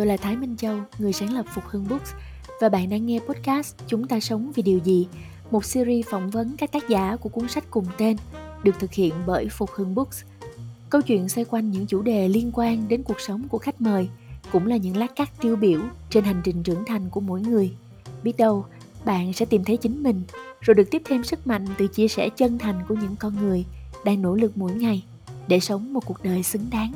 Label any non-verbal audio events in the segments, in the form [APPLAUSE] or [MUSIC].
Tôi là Thái Minh Châu, người sáng lập Phục Hưng Books và bạn đang nghe podcast Chúng ta sống vì điều gì, một series phỏng vấn các tác giả của cuốn sách cùng tên được thực hiện bởi Phục Hưng Books. Câu chuyện xoay quanh những chủ đề liên quan đến cuộc sống của khách mời, cũng là những lát cắt tiêu biểu trên hành trình trưởng thành của mỗi người. Biết đâu, bạn sẽ tìm thấy chính mình, rồi được tiếp thêm sức mạnh từ chia sẻ chân thành của những con người đang nỗ lực mỗi ngày để sống một cuộc đời xứng đáng.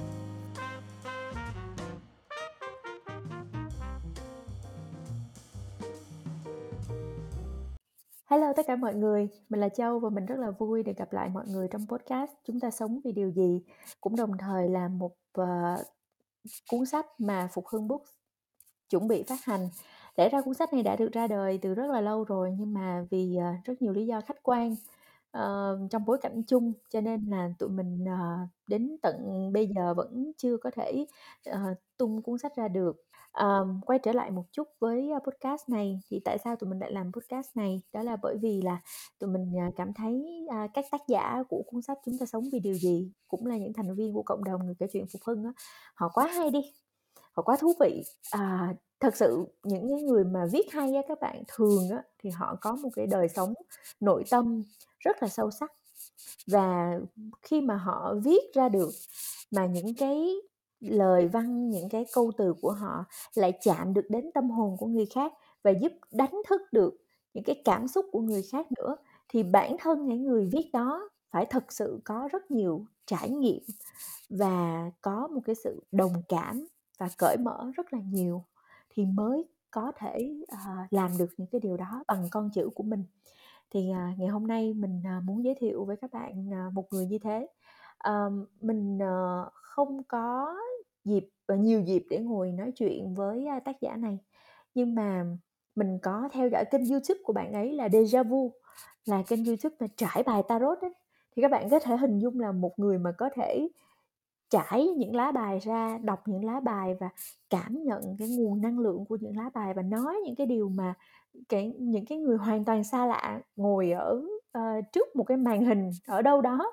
Hello tất cả mọi người, mình là Châu và mình rất là vui được gặp lại mọi người trong podcast Chúng ta sống vì điều gì cũng đồng thời là một uh, cuốn sách mà Phục Hưng Books chuẩn bị phát hành. Lẽ ra cuốn sách này đã được ra đời từ rất là lâu rồi nhưng mà vì uh, rất nhiều lý do khách quan uh, trong bối cảnh chung cho nên là tụi mình uh, đến tận bây giờ vẫn chưa có thể uh, tung cuốn sách ra được um, quay trở lại một chút với podcast này. Thì tại sao tụi mình lại làm podcast này? Đó là bởi vì là tụi mình à, cảm thấy uh, các tác giả của cuốn sách chúng ta sống vì điều gì cũng là những thành viên của cộng đồng người kể chuyện phục hưng á họ quá hay đi họ quá thú vị. À, thật sự những cái người mà viết hay á các bạn thường á thì họ có một cái đời sống nội tâm rất là sâu sắc. Và khi mà họ viết ra được mà những cái lời văn những cái câu từ của họ lại chạm được đến tâm hồn của người khác và giúp đánh thức được những cái cảm xúc của người khác nữa. Thì bản thân những người viết đó phải thật sự có rất nhiều trải nghiệm và có một cái sự đồng cảm và cởi mở rất là nhiều thì mới có thể uh, làm được những cái điều đó bằng con chữ của mình. Thì uh, ngày hôm nay mình uh, muốn giới thiệu với các bạn uh, một người như thế. Uh, mình uh, không có dịp và nhiều dịp để ngồi nói chuyện với tác giả này. Nhưng mà mình có theo dõi kênh youtube của bạn ấy là Deja Vu là kênh youtube mà trải bài tarot ấy. Thì các bạn có thể hình dung là một người mà có thể trải những lá bài ra đọc những lá bài và cảm nhận cái nguồn năng lượng của những lá bài và nói những cái điều mà cái những cái người hoàn toàn xa lạ ngồi ở uh, trước một cái màn hình ở đâu đó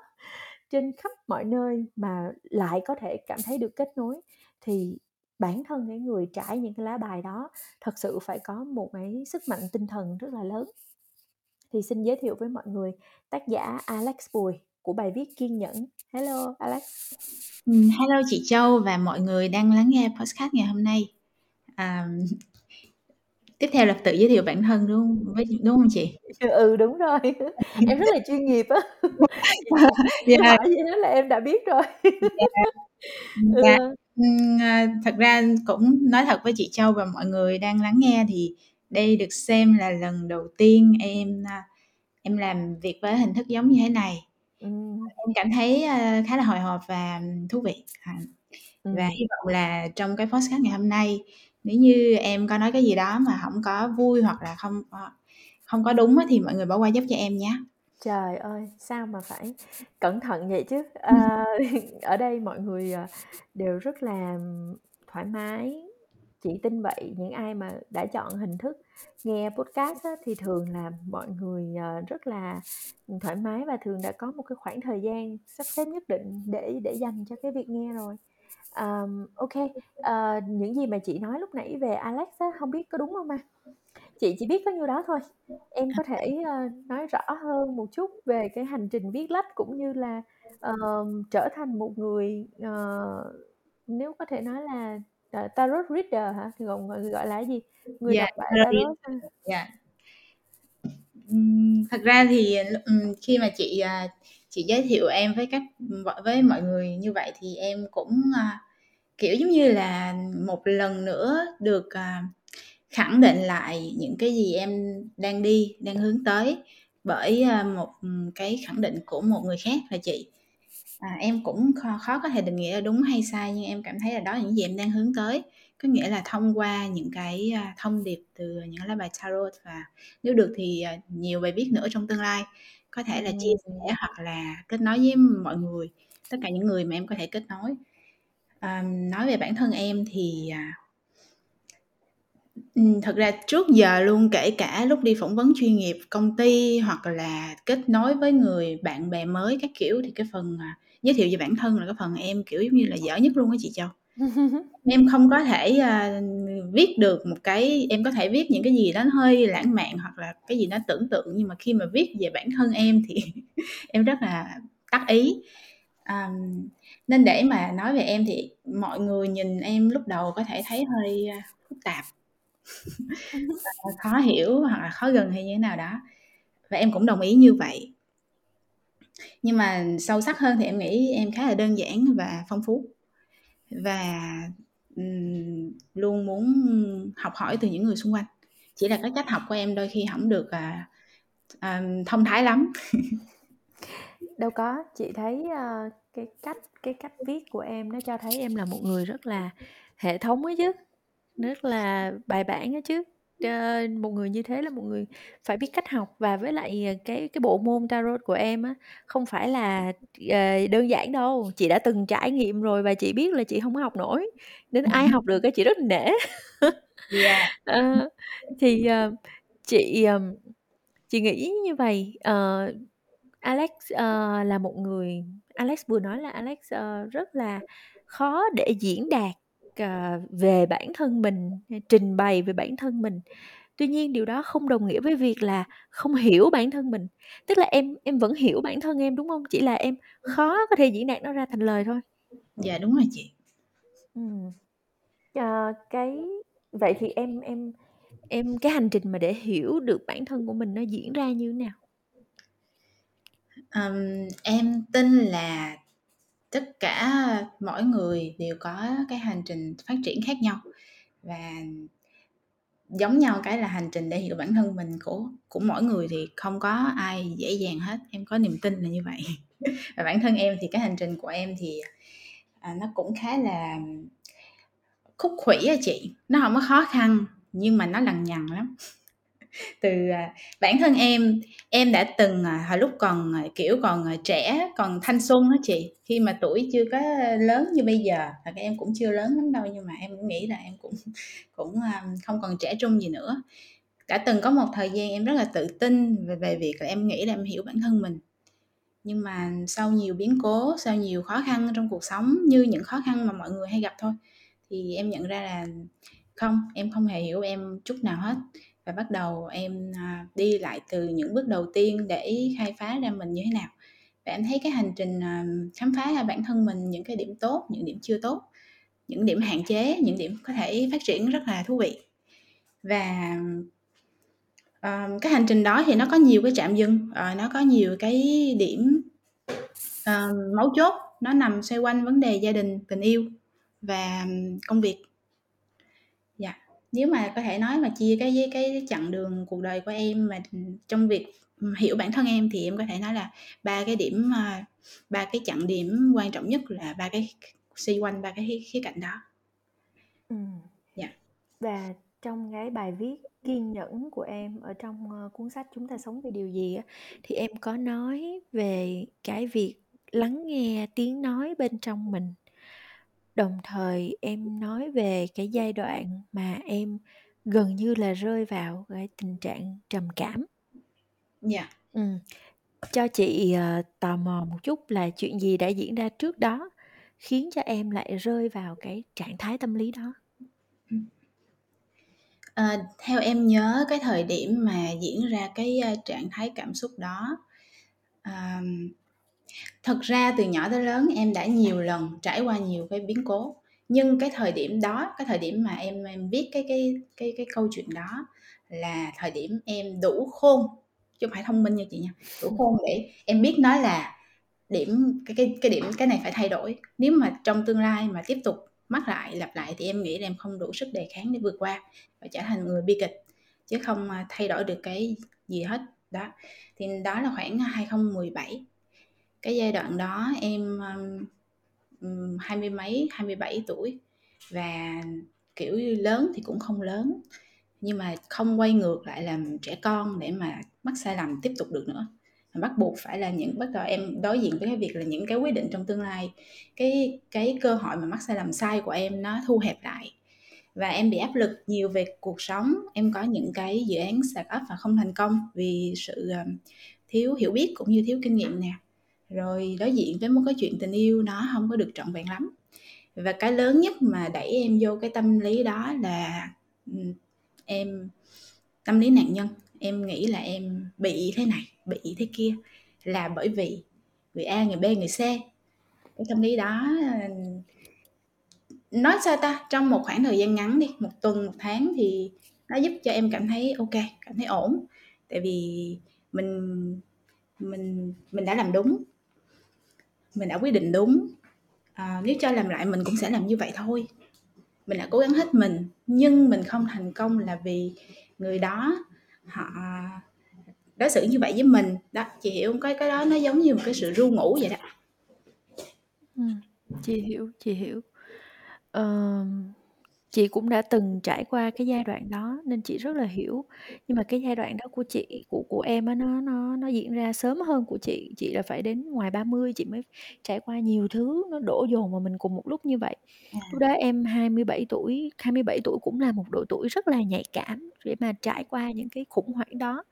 trên khắp mọi nơi mà lại có thể cảm thấy được kết nối thì bản thân cái người trải những cái lá bài đó thật sự phải có một cái sức mạnh tinh thần rất là lớn. Thì xin giới thiệu với mọi người tác giả Alex Bùi của bài viết kiên nhẫn. Hello Alex. Ừ, hello chị Châu và mọi người đang lắng nghe podcast ngày hôm nay. À, tiếp theo là tự giới thiệu bản thân đúng không đúng không chị ừ đúng rồi [LAUGHS] em rất là chuyên nghiệp á chị yeah. hỏi gì đó là em đã biết rồi yeah. Dạ. [LAUGHS] Ừ. thật ra cũng nói thật với chị Châu và mọi người đang lắng nghe thì đây được xem là lần đầu tiên em em làm việc với hình thức giống như thế này ừ. em cảm thấy khá là hồi hộp và thú vị ừ. và hy vọng là trong cái podcast ngày hôm nay nếu như em có nói cái gì đó mà không có vui hoặc là không ờ, không có đúng thì mọi người bỏ qua giúp cho em nhé Trời ơi, sao mà phải cẩn thận vậy chứ? À, [LAUGHS] [LAUGHS] ở đây mọi người à, đều rất là thoải mái. Chị tin vậy, những ai mà đã chọn hình thức nghe podcast á, thì thường là mọi người rất là thoải mái và thường đã có một cái khoảng thời gian sắp xếp nhất định để để dành cho cái việc nghe rồi. Um, ok, ờ, những gì mà chị nói lúc nãy về Alex á, không biết có đúng không ma? Chị chỉ biết có nhiêu đó thôi. Em có thể, ờ, nói rõ hơn một chút về cái hành trình viết lách cũng như là, ờm, trở thành một người, ờ, nếu có thể nói là, ờ, tarot reader hả? Thì còn gọi gọi là cái gì? Người Dạ, đọc bài tarot ha? Dạ. thật ra thì, khi mà chị, à, chị giới thiệu em với các với mọi người như vậy thì em cũng, à, kiểu, giống như là, một lần nữa được, à khẳng định lại những cái gì em đang đi, đang hướng tới bởi, à, một, ừ, cái khẳng định của một người khác là chị. À, em cũng khó, khó có thể định nghĩa là đúng hay sai nhưng em cảm thấy là đó là những gì em đang hướng tới. Có nghĩa là thông qua những cái, à, thông điệp từ những lá bài tarot và nếu được thì, à, nhiều bài viết nữa trong tương lai, có thể là chia sẻ hoặc là kết nối với mọi người, tất cả những người mà em có thể kết nối. Ờm, nói về bản thân em thì, à thật ra trước giờ luôn, kể cả lúc đi phỏng vấn chuyên nghiệp công ty hoặc là kết nối với người bạn bè mới các kiểu, thì cái phần, à, giới thiệu về bản thân là cái phần em, kiểu, giống như là, dở nhất luôn á chị Châu. [LAUGHS] Em không có thể, a, viết được một cái em có thể viết những cái gì đó hơi lãng mạn hoặc là cái gì đó tưởng tượng, nhưng mà khi mà viết về bản thân em thì [LAUGHS] em rất là đắc ý. Ờm, nên để mà nói về em thì mọi người nhìn em lúc đầu có thể thấy hơi, a, phức tạp. [LAUGHS] Ờ, khó hiểu hoặc là khó gần hay như thế nào đó, và em cũng đồng ý như vậy. Nhưng mà sâu sắc hơn thì em nghĩ em khá là đơn giản và phong phú. Và, luôn muốn học hỏi từ những người xung quanh, chỉ là cái cách học của em đôi khi không được, à, à, thông thái lắm. [LAUGHS] Đâu có, chị thấy, uh, cái cách cái cách viết của em nó cho thấy em là một người rất là hệ thống ấy chứ, rất là bài bản ấy chứ. Ờ, một người như thế là một người phải biết cách học và với lại, ờ, cái cái bộ môn Tarot của em á, không phải là, ờ, đơn giản đâu, chị đã từng trải nghiệm rồi và chị biết là chị hông có học nổi, nên ai học được á chị rất là nể. [LAUGHS] Yeah. [LAUGHS] Ờ, thì, ờ, chị, ờm, chị nghĩ như vầy, ờ, Alex, ờ, là một người Alex vừa nói là Alex, ờ, rất là khó để diễn đạt, ờ, về bản thân mình, hay trình bày về bản thân mình. Tuy nhiên điều đó không đồng nghĩa với việc là không hiểu bản thân mình, tức là em em vẫn hiểu bản thân em, đúng hông? Chỉ là em khó có thể diễn đạt nó ra thành lời thôi. Dạ, đúng rồi chị. Ừm. Ờ, cái vậy thì em em em cái hành trình mà để hiểu được bản thân của mình nó diễn ra như nào? Ừm, em tin là tất cả mỗi người đều có cái hành trình phát triển khác nhau và giống nhau cái là hành trình để hiểu bản thân mình của của mỗi người thì không có ai dễ dàng hết, em có niềm tin là như vậy. [LAUGHS] Và bản thân em thì cái hành trình của em thì, à, nó cũng khá là khúc khuỷu á chị, nó không có khó khăn nhưng mà nó lằng nhằng lắm. Từ, à, bản thân em, em đã từng, à, hồi lúc còn, à, kiểu, còn, à, trẻ, còn thanh xuân đó chị, khi mà tuổi chưa có lớn như bây giờ, thật ra em cũng chưa lớn lắm đâu nhưng mà em cũng nghĩ là em cũng cũng, à, không còn trẻ trung gì nữa. Đã từng có một thời gian em rất là tự tin về về việc là em nghĩ là em hiểu bản thân mình. Nhưng mà sau nhiều biến cố, sau nhiều khó khăn trong cuộc sống như những khó khăn mà mọi người hay gặp thôi, thì em nhận ra là không, em không hề hiểu em chút nào hết. Và bắt đầu em, à, đi lại từ những bước đầu tiên để khai phá ra mình như thế nào. Và em thấy cái hành trình, à, khám phá ra bản thân mình, những cái điểm tốt, những điểm chưa tốt, những điểm hạn chế, những điểm có thể phát triển rất là thú vị. Và, ờ, cái hành trình đó thì nó có nhiều cái trạm dừng, uh, nó có nhiều cái điểm, ờ, mấu chốt, nó nằm xoay quanh vấn đề gia đình, tình yêu và công việc. Nếu mà có thể nói mà chia cái với cái chặng đường cuộc đời của em mà, trong việc, hiểu bản thân em thì em có thể nói là 3 cái điểm, a, 3 cái chặng điểm quan trọng nhất là 3 cái xoay quanh 3 cái khía cạnh đó. Ừm. Dạ. Và trong cái bài viết "Kiên nhẫn" của em ở trong, ơ, cuốn sách "Chúng ta sống vì điều gì" á, thì em có nói về cái việc lắng nghe tiếng nói bên trong mình. Đồng thời em nói về cái giai đoạn mà em gần như là rơi vào cái tình trạng trầm cảm. Dạ. Ừm. Cho chị, ờ, tò mò một chút là chuyện gì đã diễn ra trước đó khiến cho em lại rơi vào cái trạng thái tâm lý đó? Ừm. Ờ, theo em nhớ cái thời điểm mà diễn ra cái, a, trạng thái cảm xúc đó, ờm, thực ra từ nhỏ tới lớn em đã nhiều lần trải qua nhiều cái biến cố, nhưng cái thời điểm đó, cái thời điểm mà em em viết cái cái cái cái câu chuyện đó là thời điểm em đủ khôn, chứ không phải thông minh như chị nha, đủ khôn để em biết nói là điểm cái cái cái điểm cái này phải thay đổi. Nếu mà trong tương lai mà tiếp tục mắc lại, lặp lại thì em nghĩ là em không đủ sức đề kháng để vượt qua và trở thành người bi kịch, chứ không, à, thay đổi được cái gì hết. Đó, thì đó là khoảng 2017. Cái giai đoạn đó em, um, um hai mươi mấy, 27 tuổi và, kiểu như, lớn thì cũng không lớn, nhưng mà không quay ngược lại làm trẻ con để mà mắc sai lầm tiếp tục được nữa, bắt buộc phải là những bắt đầu em đối diện với cái việc là những cái quyết định trong tương lai, cái cái cơ hội mà mắc sai lầm sai của em nó thu hẹp lại. Và em bị áp lực nhiều về cuộc sống, em có những cái dự án startup và không thành công vì sự, um, thiếu hiểu biết cũng như thiếu kinh nghiệm nè. Rồi đối diện với một cái chuyện tình yêu nó không có được trọn vẹn lắm. và cái lớn nhất mà đẩy em vô cái tâm lý đó là ừ, em, tâm lý nạn nhân. Em nghĩ là em bị thế này, bị thế kia là bởi vì người A, người B, người C. Cái tâm lý đó ừ, nói sao ta? Trong một khoảng thời gian ngắn đi, một tuần, một tháng thì nó giúp cho em cảm thấy ok, cảm thấy ổn. Tại vì mình mình mình đã làm đúng mình đã quyết định đúng. À, nếu cho làm lại mình cũng sẽ làm như vậy thôi. Mình đã cố gắng hết mình nhưng mình không thành công là vì người đó họ đối xử như vậy với mình. Đó chị hiểu không? Cái cái đó nó giống như một cái sự ru ngủ vậy đó. Ừ, chị hiểu chị hiểu. Uh, chị cũng đã từng trải qua cái giai đoạn đó nên chị rất là hiểu. Nhưng mà cái giai đoạn đó của chị của của em á nó nó nó diễn ra sớm hơn của chị. Chị là phải đến ngoài 30 chị mới trải qua nhiều thứ nó đổ dồn vào mình cùng một lúc như vậy. À. lúc đó em 27 tuổi 27 tuổi cũng là một độ tuổi rất là nhạy cảm để mà trải qua những cái khủng hoảng đó.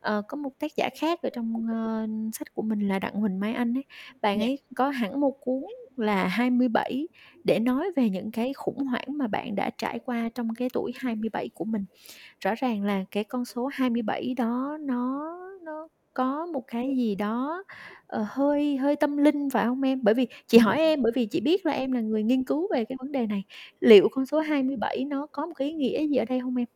Ờ, có một tác giả khác ở trong uh, sách của mình là đặng huỳnh mai anh ấy. Bạn dạ. ấy có hẳn một cuốn là 27 để nói về những cái khủng hoảng mà bạn đã trải qua trong cái tuổi 27 của mình. Rõ ràng là cái con số 27 đó nó nó có một cái gì đó uh, hơi hơi tâm linh phải không em? Bởi vì chị hỏi em bởi vì chị biết là em là người nghiên cứu về cái vấn đề này. Liệu con số 27 nó có một cái ý nghĩa gì ở đây không em?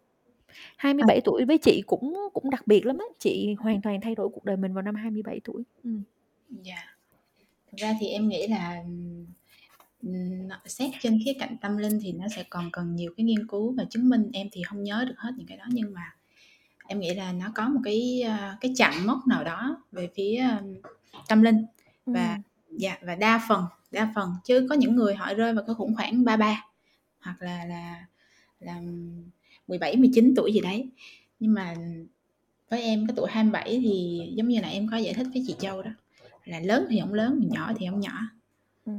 27 à. tuổi với chị cũng cũng đặc biệt lắm á, chị hoàn toàn thay đổi cuộc đời mình vào năm 27 tuổi. Ừ. Dạ. Thực ra thì em nghĩ là xét trên khía cạnh tâm linh thì nó sẽ còn cần nhiều cái nghiên cứu và chứng minh. Em thì không nhớ được hết những cái đó nhưng mà em nghĩ là nó có một cái ờ, cái chặng mốc nào đó về phía tâm linh. Và ừ. dạ và đa phần đa phần. Chứ có những người họ rơi vào cái khủng hoảng 33 hoặc là là là 17 19 tuổi gì đấy. Nhưng mà với em cái tuổi 27 thì giống như là em có giải thích với chị Châu đó là lớn thì không lớn nhỏ thì không nhỏ. Ừ.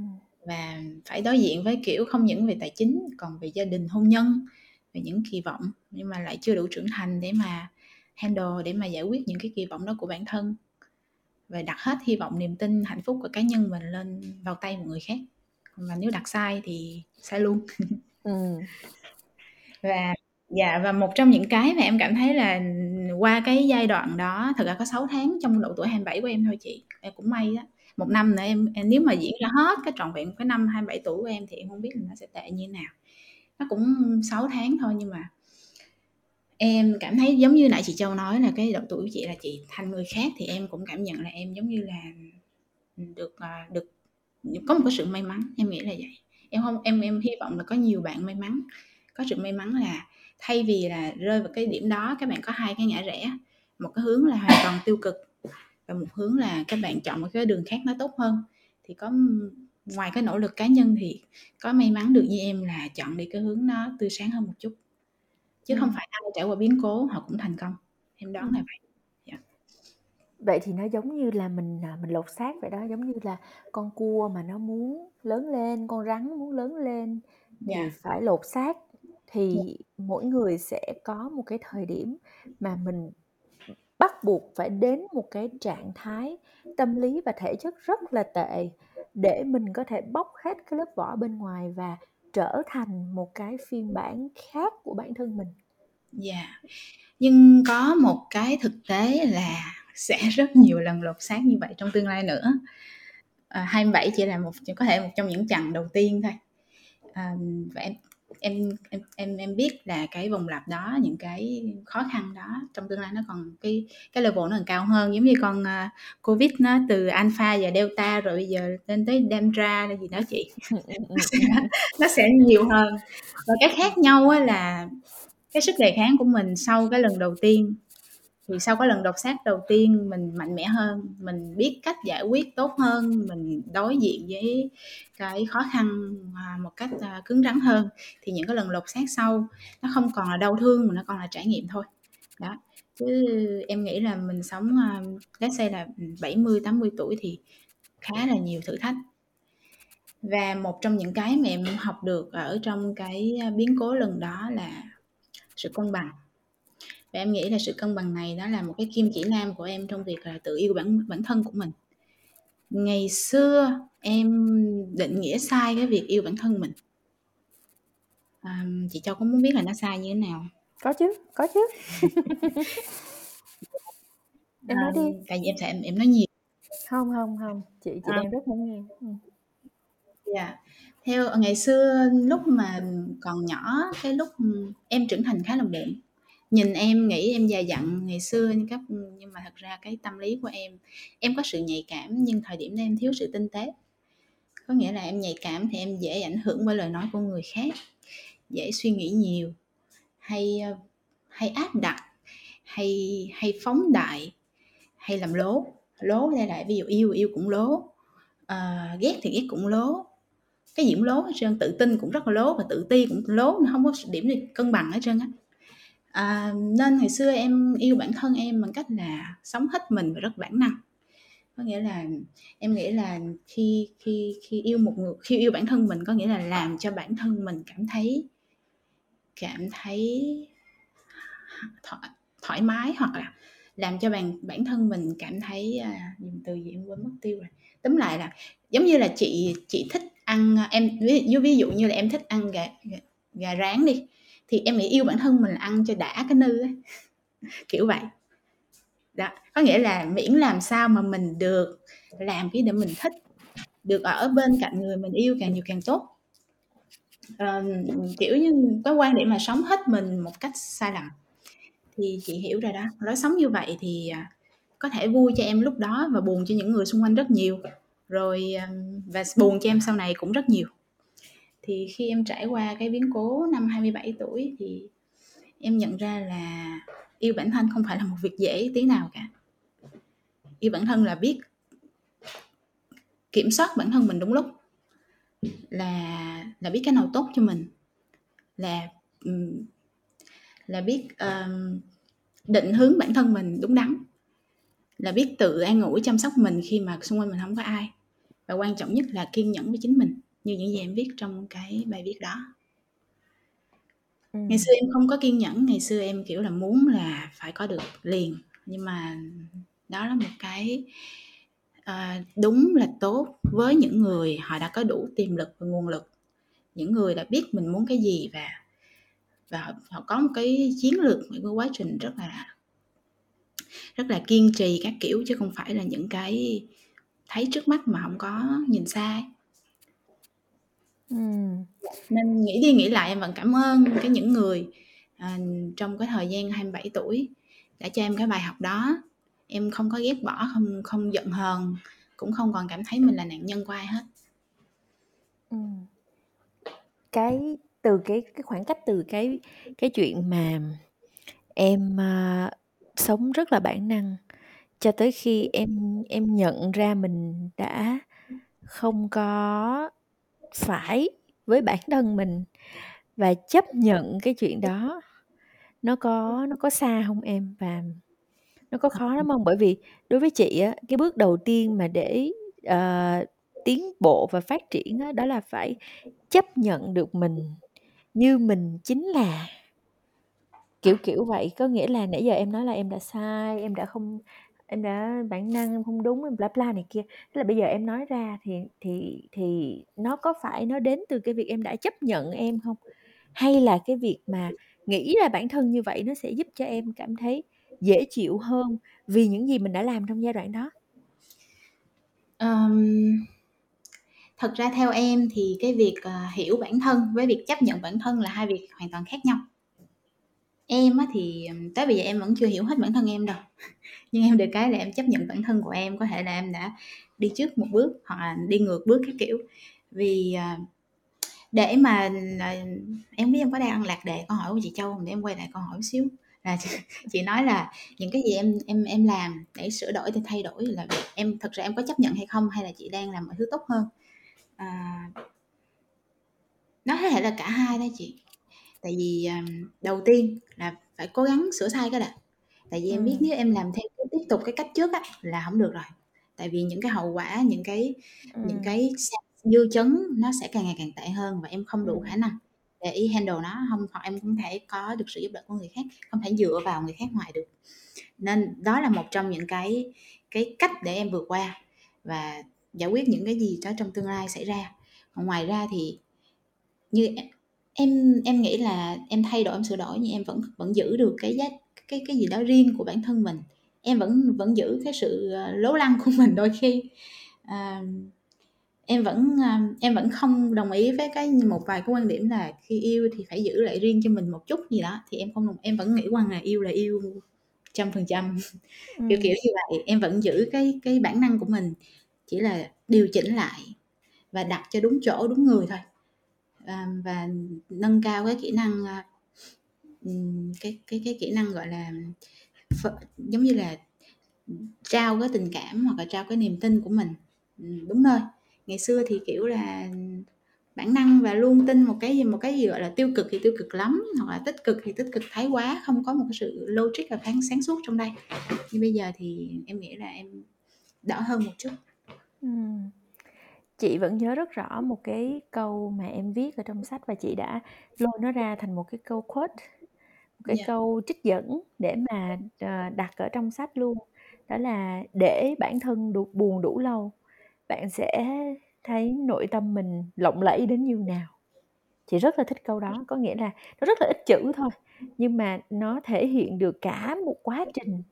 Và phải đối diện với kiểu không những về tài chính còn về gia đình hôn nhân về những kỳ vọng. Nhưng mà lại chưa đủ trưởng thành để mà handle để mà giải quyết những cái kỳ vọng đó của bản thân. Và đặt hết hy vọng niềm tin hạnh phúc của cá nhân mình lên vào tay một người khác. Và nếu đặt sai thì sai luôn. Ừ. [LAUGHS] và dạ và một trong những cái mà em cảm thấy là qua cái giai đoạn đó thật ra có 6 tháng trong độ tuổi 27 của em thôi chị em cũng may đó một năm nữa em, em nếu mà diễn ra hết cái trọn vẹn cái năm 27 tuổi của em thì em không biết là nó sẽ tệ như thế nào. Nó cũng 6 tháng thôi nhưng mà em cảm thấy giống như nãy chị Châu nói là cái độ tuổi của chị là chị thành người khác thì em cũng cảm nhận là em giống như là được à, được có một cái sự may mắn em nghĩ là vậy. Em không em em hy vọng là có nhiều bạn may mắn. Có sự may mắn là thay vì là rơi vào cái điểm đó các bạn có hai cái ngã rẽ một cái hướng là hoàn toàn tiêu cực và một hướng là các bạn chọn một cái đường khác nó tốt hơn thì có ngoài cái nỗ lực cá nhân thì có may mắn được như em là chọn đi cái hướng nó tươi sáng hơn một chút chứ ừ. không phải ai trải qua biến cố họ cũng thành công em đoán ừ. là vậy yeah. vậy thì nó giống như là mình à, mình lột xác vậy đó giống như là con cua mà nó muốn lớn lên con rắn muốn lớn lên thì yeah. phải lột xác thì mỗi người sẽ có một cái thời điểm mà mình bắt buộc phải đến một cái trạng thái tâm lý và thể chất rất là tệ để mình có thể bóc hết cái lớp vỏ bên ngoài và trở thành một cái phiên bản khác của bản thân mình. Dạ. Yeah. Nhưng có một cái thực tế là sẽ [LAUGHS] rất nhiều lần lột xác như vậy trong tương lai nữa. À, 27 chỉ là một có thể một trong những chặng đầu tiên thôi. À, và em em em em em biết là cái vòng lặp đó những cái khó khăn đó trong tương lai nó còn cái cái level nó còn cao hơn. Giống như con uh, covid nó từ alpha và delta rồi bây giờ lên tới delta là gì đó chị? Nó [LAUGHS] [LAUGHS] sẽ, nó sẽ nhiều hơn. Và cái khác nhau là cái sức đề kháng của mình sau cái lần đầu tiên thì sau cái lần đột xác đầu tiên, mình mạnh mẽ hơn, mình biết cách giải quyết tốt hơn, mình đối diện với cái khó khăn à, một cách à, cứng rắn hơn, thì những cái lần lột xác sau, nó không còn là đau thương mà nó còn là trải nghiệm thôi. Đó. Chứ em nghĩ là mình sống à, let's say là 70 80 tuổi thì khá là nhiều thử thách. Và một trong những cái mà em học được ở trong cái biến cố lần đó là sự công bằng và em nghĩ là sự cân bằng này đó là một cái kim chỉ nam của em trong việc là tự yêu bản bản thân của mình Ngày xưa em định nghĩa sai cái việc yêu bản thân mình. Ờm, chị Châu có muốn biết là nó sai như thế nào? Có chứ, có chứ. [LAUGHS] Em nói đi. Ờm, tại vì em sợ em em nói nhiều. Hông, hông, hông, chị chị Ờ. đang rất muốn nghe. Ừm. Dạ. Theo ngày xưa lúc mà còn nhỏ, cái lúc, em trưởng thành khá là muộn. Nhìn em nghĩ em già dặn ngày xưa nhưng các nhưng mà thật ra cái tâm lý của em em có sự nhạy cảm nhưng thời điểm đó em thiếu sự tinh tế. Có nghĩa là em nhạy cảm thì em dễ ảnh hưởng bởi lời nói của người khác, dễ suy nghĩ nhiều, hay, ờ, hay áp đặt, hay hay phóng đại, hay làm lố. Lố đây lại ví dụ yêu yêu cũng lố, à, ghét thì ghét cũng lố, cái gì cũng lố hết trơn, tự tin cũng rất là lố và tự ti cũng lố, nó không có điểm gì cân bằng hết trơn á. À, nên ngày xưa em yêu bản thân em bằng cách là sống hết mình và rất bản năng. Có nghĩa là em nghĩ là khi khi khi yêu một người khi yêu bản thân mình có nghĩa là làm cho bản thân mình cảm thấy cảm thấy thoải thoải mái hoặc là làm cho bản bản thân mình cảm thấy, à, dùng từ gì em quên mất tiêu rồi. tóm lại là giống như là chị chị thích ăn, em ví ví dụ như là em thích ăn gà gà gà rán đi, thì em nghĩ yêu bản thân mình là ăn cho đã cái nư ấy [LAUGHS] kiểu vậy. Đó, có nghĩa là miễn làm sao mà mình được làm cái để mình thích, được ở bên cạnh người mình yêu càng nhiều càng tốt. à, kiểu như, cái quan điểm là sống hết mình một cách sai lầm. Thì chị hiểu rồi đó, lối sống như vậy thì, à, có thể vui cho em lúc đó và buồn cho những người xung quanh rất nhiều, rồi, và buồn cho em sau này cũng rất nhiều. Thì khi em trải qua cái biến cố năm 27 tuổi thì em nhận ra là yêu bản thân không phải là một việc dễ tí nào cả. Yêu bản thân là biết kiểm soát bản thân mình đúng lúc, là là biết cái nào tốt cho mình, là, là biết, um, định hướng bản thân mình đúng đắn, là biết tự an ủi chăm sóc mình khi mà xung quanh mình không có ai, và quan trọng nhất là kiên nhẫn với chính mình, như những gì em viết trong cái bài viết đó. Ngày Ừm. xưa em không có kiên nhẫn, ngày xưa em, kiểu là, muốn là phải có được liền, nhưng mà đó là một cái, ờ, đúng là tốt với những người họ đã có đủ tiềm lực và nguồn lực, những người đã biết mình muốn cái gì và và họ họ có một cái chiến lược, một cái quá trình rất là rất là kiên trì các kiểu, chứ không phải là những cái thấy trước mắt mà hổng có nhìn xa ấy. Ừm. Nên nghĩ đi nghĩ lại em vẫn cảm ơn cái những người, ờ, trong cái thời gian 27 tuổi đã cho em cái bài học đó. Em không có ghét bỏ, không không giận hờn, cũng không còn cảm thấy mình là nạn nhân của ai hết. Ừm. Cái từ cái cái khoảng cách từ cái cái chuyện mà em, a, sống rất là bản năng, cho tới khi em em nhận ra mình đã không có phải với bản thân mình và chấp nhận cái chuyện đó, nó có nó có xa hông em? Và nó có khó lắm hông? Bởi vì đối với chị á, cái bước đầu tiên mà để, ờ, tiến bộ và phát triển á, đó là phải chấp nhận được mình như mình chính là. Kiểu, kiểu vậy, có nghĩa là nãy giờ em nói là em đã sai, em đã không em đã bản năng, em không đúng, em bla bla này kia. Thế là bây giờ em nói ra thì thì thì nó có phải nó đến từ cái việc em đã chấp nhận em không Hay là cái việc mà nghĩ là bản thân như vậy nó sẽ giúp cho em cảm thấy dễ chịu hơn vì những gì mình đã làm trong giai đoạn đó? um, Thật ra theo em thì cái việc, uh, hiểu bản thân với việc chấp nhận bản thân là hai việc hoàn toàn khác nhau. Em á thì, tới bây giờ em vẫn chưa hiểu hết bản thân em đâu, nhưng em được cái là em chấp nhận bản thân của em, có thể là em đã đi trước một bước hoặc là đi ngược bước các kiểu. Vì, à, để mà, ờ em biết em có đang ăn lạc đề câu hỏi của chị Châu? Để em quay lại câu hỏi xíu, là chị chị nói là những cái gì em em em làm để sửa đổi, để thay đổi là em thực sự em có chấp nhận hay không, hay là chị đang làm mọi thứ tốt hơn? À. Nó có thể là cả hai đó chị. Tại vì, à, đầu tiên là phải cố gắng sửa sai cái đã, tại vì em biết Ừm. nếu em làm theo tục cái cách trước á là hổng được rồi. Tại vì những cái hậu quả, những cái những Ừm. cái dư chấn nó sẽ càng ngày càng tệ hơn và em không đủ Ừm. khả năng để handle nó, hông hoặc em hông thể có được sự giúp đỡ của người khác, không thể dựa vào người khác hoài được. Nên đó là một trong những cái cái cách để em vượt qua và giải quyết những cái gì đó trong tương lai xảy ra còn ngoài ra thì như em em nghĩ là em thay đổi em sửa đổi nhưng em vẫn vẫn giữ được cái giá cái cái gì đó riêng của bản thân mình em vẫn vẫn giữ cái sự ờ, lố lăng của mình đôi khi. À, em vẫn à, em vẫn không đồng ý với cái một vài cái quan điểm là khi yêu thì phải giữ lại riêng cho mình một chút gì đó thì em không đồng em vẫn nghĩ rằng là yêu là yêu trăm phần trăm. Ừ. kiểu kiểu như vậy em vẫn giữ cái cái bản năng của mình chỉ là điều chỉnh lại và đặt cho đúng chỗ đúng người thôi. À, và nâng cao cái kỹ năng cái cái cái kỹ năng gọi là giống như là trao cái tình cảm hoặc là trao cái niềm tin của mình. Ừ, đúng nơi ngày xưa thì, kiểu là, bản năng và luôn tin một cái gì, một cái gì gọi là tiêu cực thì tiêu cực lắm, hoặc là tích cực thì tích cực thái quá, không có một cái sự logic và phán, sáng suốt trong đây. Nhưng bây giờ thì em nghĩ là em đỡ hơn một chút. Ừ. chị vẫn nhớ rất rõ một cái câu mà em viết ở trong sách và chị đã lôi nó ra thành một cái câu quote một cái. Dạ. câu trích dẫn để mà uh, đặt ở trong sách luôn đó là để bản thân được buồn đủ lâu bạn sẽ thấy nội tâm mình lộng lẫy đến như nào chị rất là thích câu đó có nghĩa là nó rất là ít chữ thôi nhưng mà nó thể hiện được cả một quá trình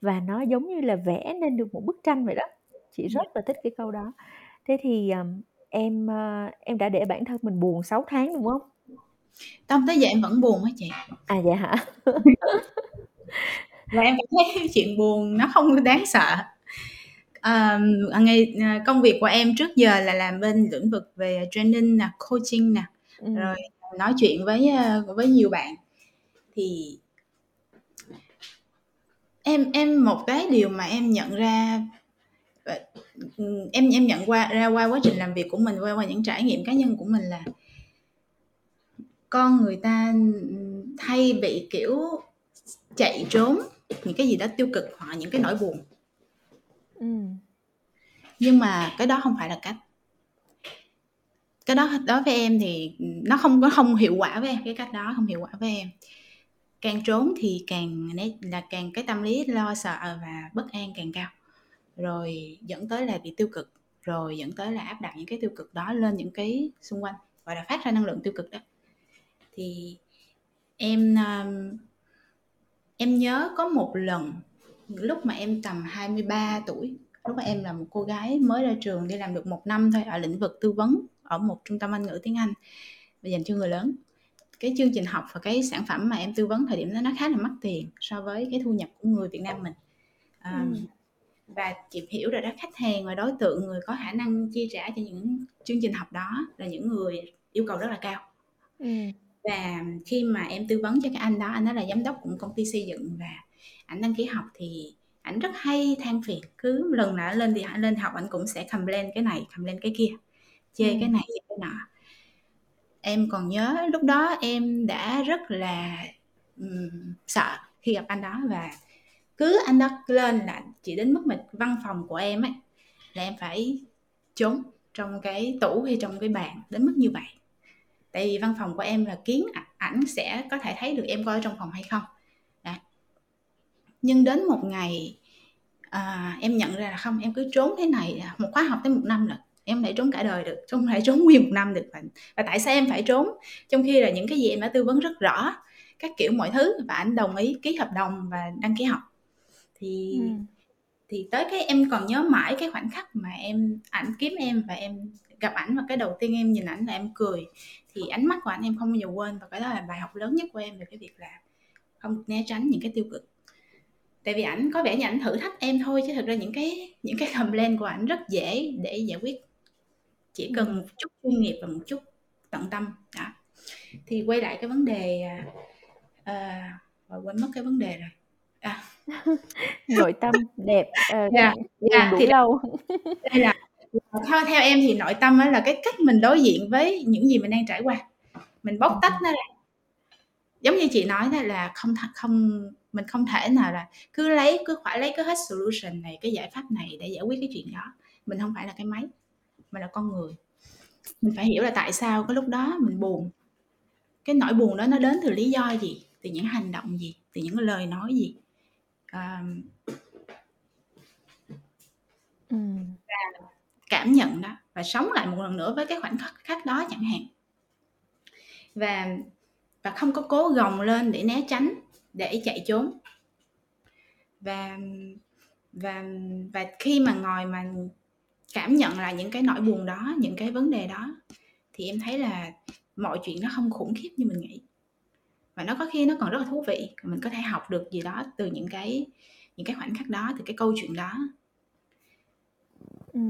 và nó giống như là vẽ nên được một bức tranh vậy đó chị rất là thích cái câu đó thế thì um, em uh, em đã để bản thân mình buồn 6 tháng đúng không tâm tới giờ em vẫn buồn á chị. À vậy hả? [LAUGHS] Và em cảm thấy chuyện buồn nó không đáng sợ. À, ngày công việc của em trước giờ là làm bên lĩnh vực về training nè coaching nè ừ. rồi nói chuyện với với nhiều bạn. Thì em em một cái điều mà em nhận ra em em nhận qua ra qua quá trình làm việc của mình qua qua những trải nghiệm cá nhân của mình là con người ta thay bị kiểu chạy trốn những cái gì đó tiêu cực hoặc những cái nỗi buồn. Ừ. nhưng mà cái đó không phải là cách. Cái đó đối với em thì nó không có không hiệu quả với em cái cách đó không hiệu quả với em. Càng trốn thì càng là càng cái tâm lý lo sợ và bất an càng cao. Rồi dẫn tới là bị tiêu cực rồi dẫn tới là áp đặt những cái tiêu cực đó lên những cái xung quanh gọi là phát ra năng lượng tiêu cực đó thì em em nhớ có một lần lúc mà em tầm 23 tuổi lúc mà em là một cô gái mới ra trường đi làm được một năm thôi ở lĩnh vực tư vấn ở một trung tâm Anh ngữ tiếng Anh dành cho người lớn. Cái chương trình học và cái sản phẩm mà em tư vấn thời điểm đó nó khá là mắc tiền so với cái thu nhập của người Việt Nam mình. À, ừ. và chị hiểu rồi đó khách hàng và đối tượng người có khả năng chi trả cho những chương trình học đó là những người yêu cầu rất là cao. Ừ và khi mà em tư vấn cho cái anh đó anh đó là giám đốc của công ty xây dựng và ảnh đăng ký học thì ảnh rất hay than phiền. Cứ lần nào lên thì lên học ảnh cũng sẽ cầm lên cái này cầm lên cái kia chê ừ. cái này chê cái nọ. Em còn nhớ lúc đó em đã rất là um, sợ khi gặp anh đó và cứ anh đó lên là chỉ đến mức mà văn phòng của em ấy là em phải trốn trong cái tủ hay trong cái bàn đến mức như vậy tại vì văn phòng của em là kiến ảnh sẽ có thể thấy được em coi ở trong phòng hay không. Đấy. nhưng đến một ngày à, em nhận ra là không em cứ trốn thế này một khóa học tới một năm rồi em lại trốn cả đời được không thể trốn nguyên một năm được. Và, và tại sao em phải trốn? Trong khi là những cái gì em đã tư vấn rất rõ các kiểu mọi thứ và anh đồng ý ký hợp đồng và đăng ký học. Thì ừ. thì tới cái em còn nhớ mãi cái khoảnh khắc mà em ảnh kiếm em và em gặp ảnh và cái đầu tiên em nhìn ảnh là em cười thì ánh mắt của anh em không bao giờ quên và cái đó là bài học lớn nhất của em về cái việc là không né tránh những cái tiêu cực. Tại vì ảnh có vẻ như ảnh thử thách em thôi chứ thực ra những cái những cái complaint của ảnh rất dễ để giải quyết. Chỉ cần một chút chuyên nghiệp và một chút tận tâm đó. Thì quay lại cái vấn đề à, à, quên mất cái vấn đề rồi. À. [LAUGHS] nội tâm đẹp uh, yeah, yeah, đủ thì lâu. đây là theo theo em thì nội tâm là cái cách mình đối diện với những gì mình đang trải qua. Mình bóc tách nó ra. Giống như chị nói đó là không không mình không thể nào là cứ lấy cứ phải lấy cái hết solution này cái giải pháp này để giải quyết cái chuyện đó. Mình không phải là cái máy mà là con người. Mình phải hiểu là tại sao cái lúc đó mình buồn. Cái nỗi buồn đó nó đến từ lý do gì? Từ những hành động gì? Từ những lời nói gì? À, và cảm nhận đó và sống lại một lần nữa với cái khoảnh khắc khắc đó chẳng hạn. Và và không có cố gồng lên để né tránh, để chạy trốn. Và và và khi mà ngồi mà cảm nhận lại những cái nỗi buồn đó, những cái vấn đề đó, thì em thấy là mọi chuyện nó không khủng khiếp như mình nghĩ. Và nó có khi nó còn rất là thú vị mình có thể học được gì đó từ những cái những cái khoảnh khắc đó, từ cái câu chuyện đó. Ừ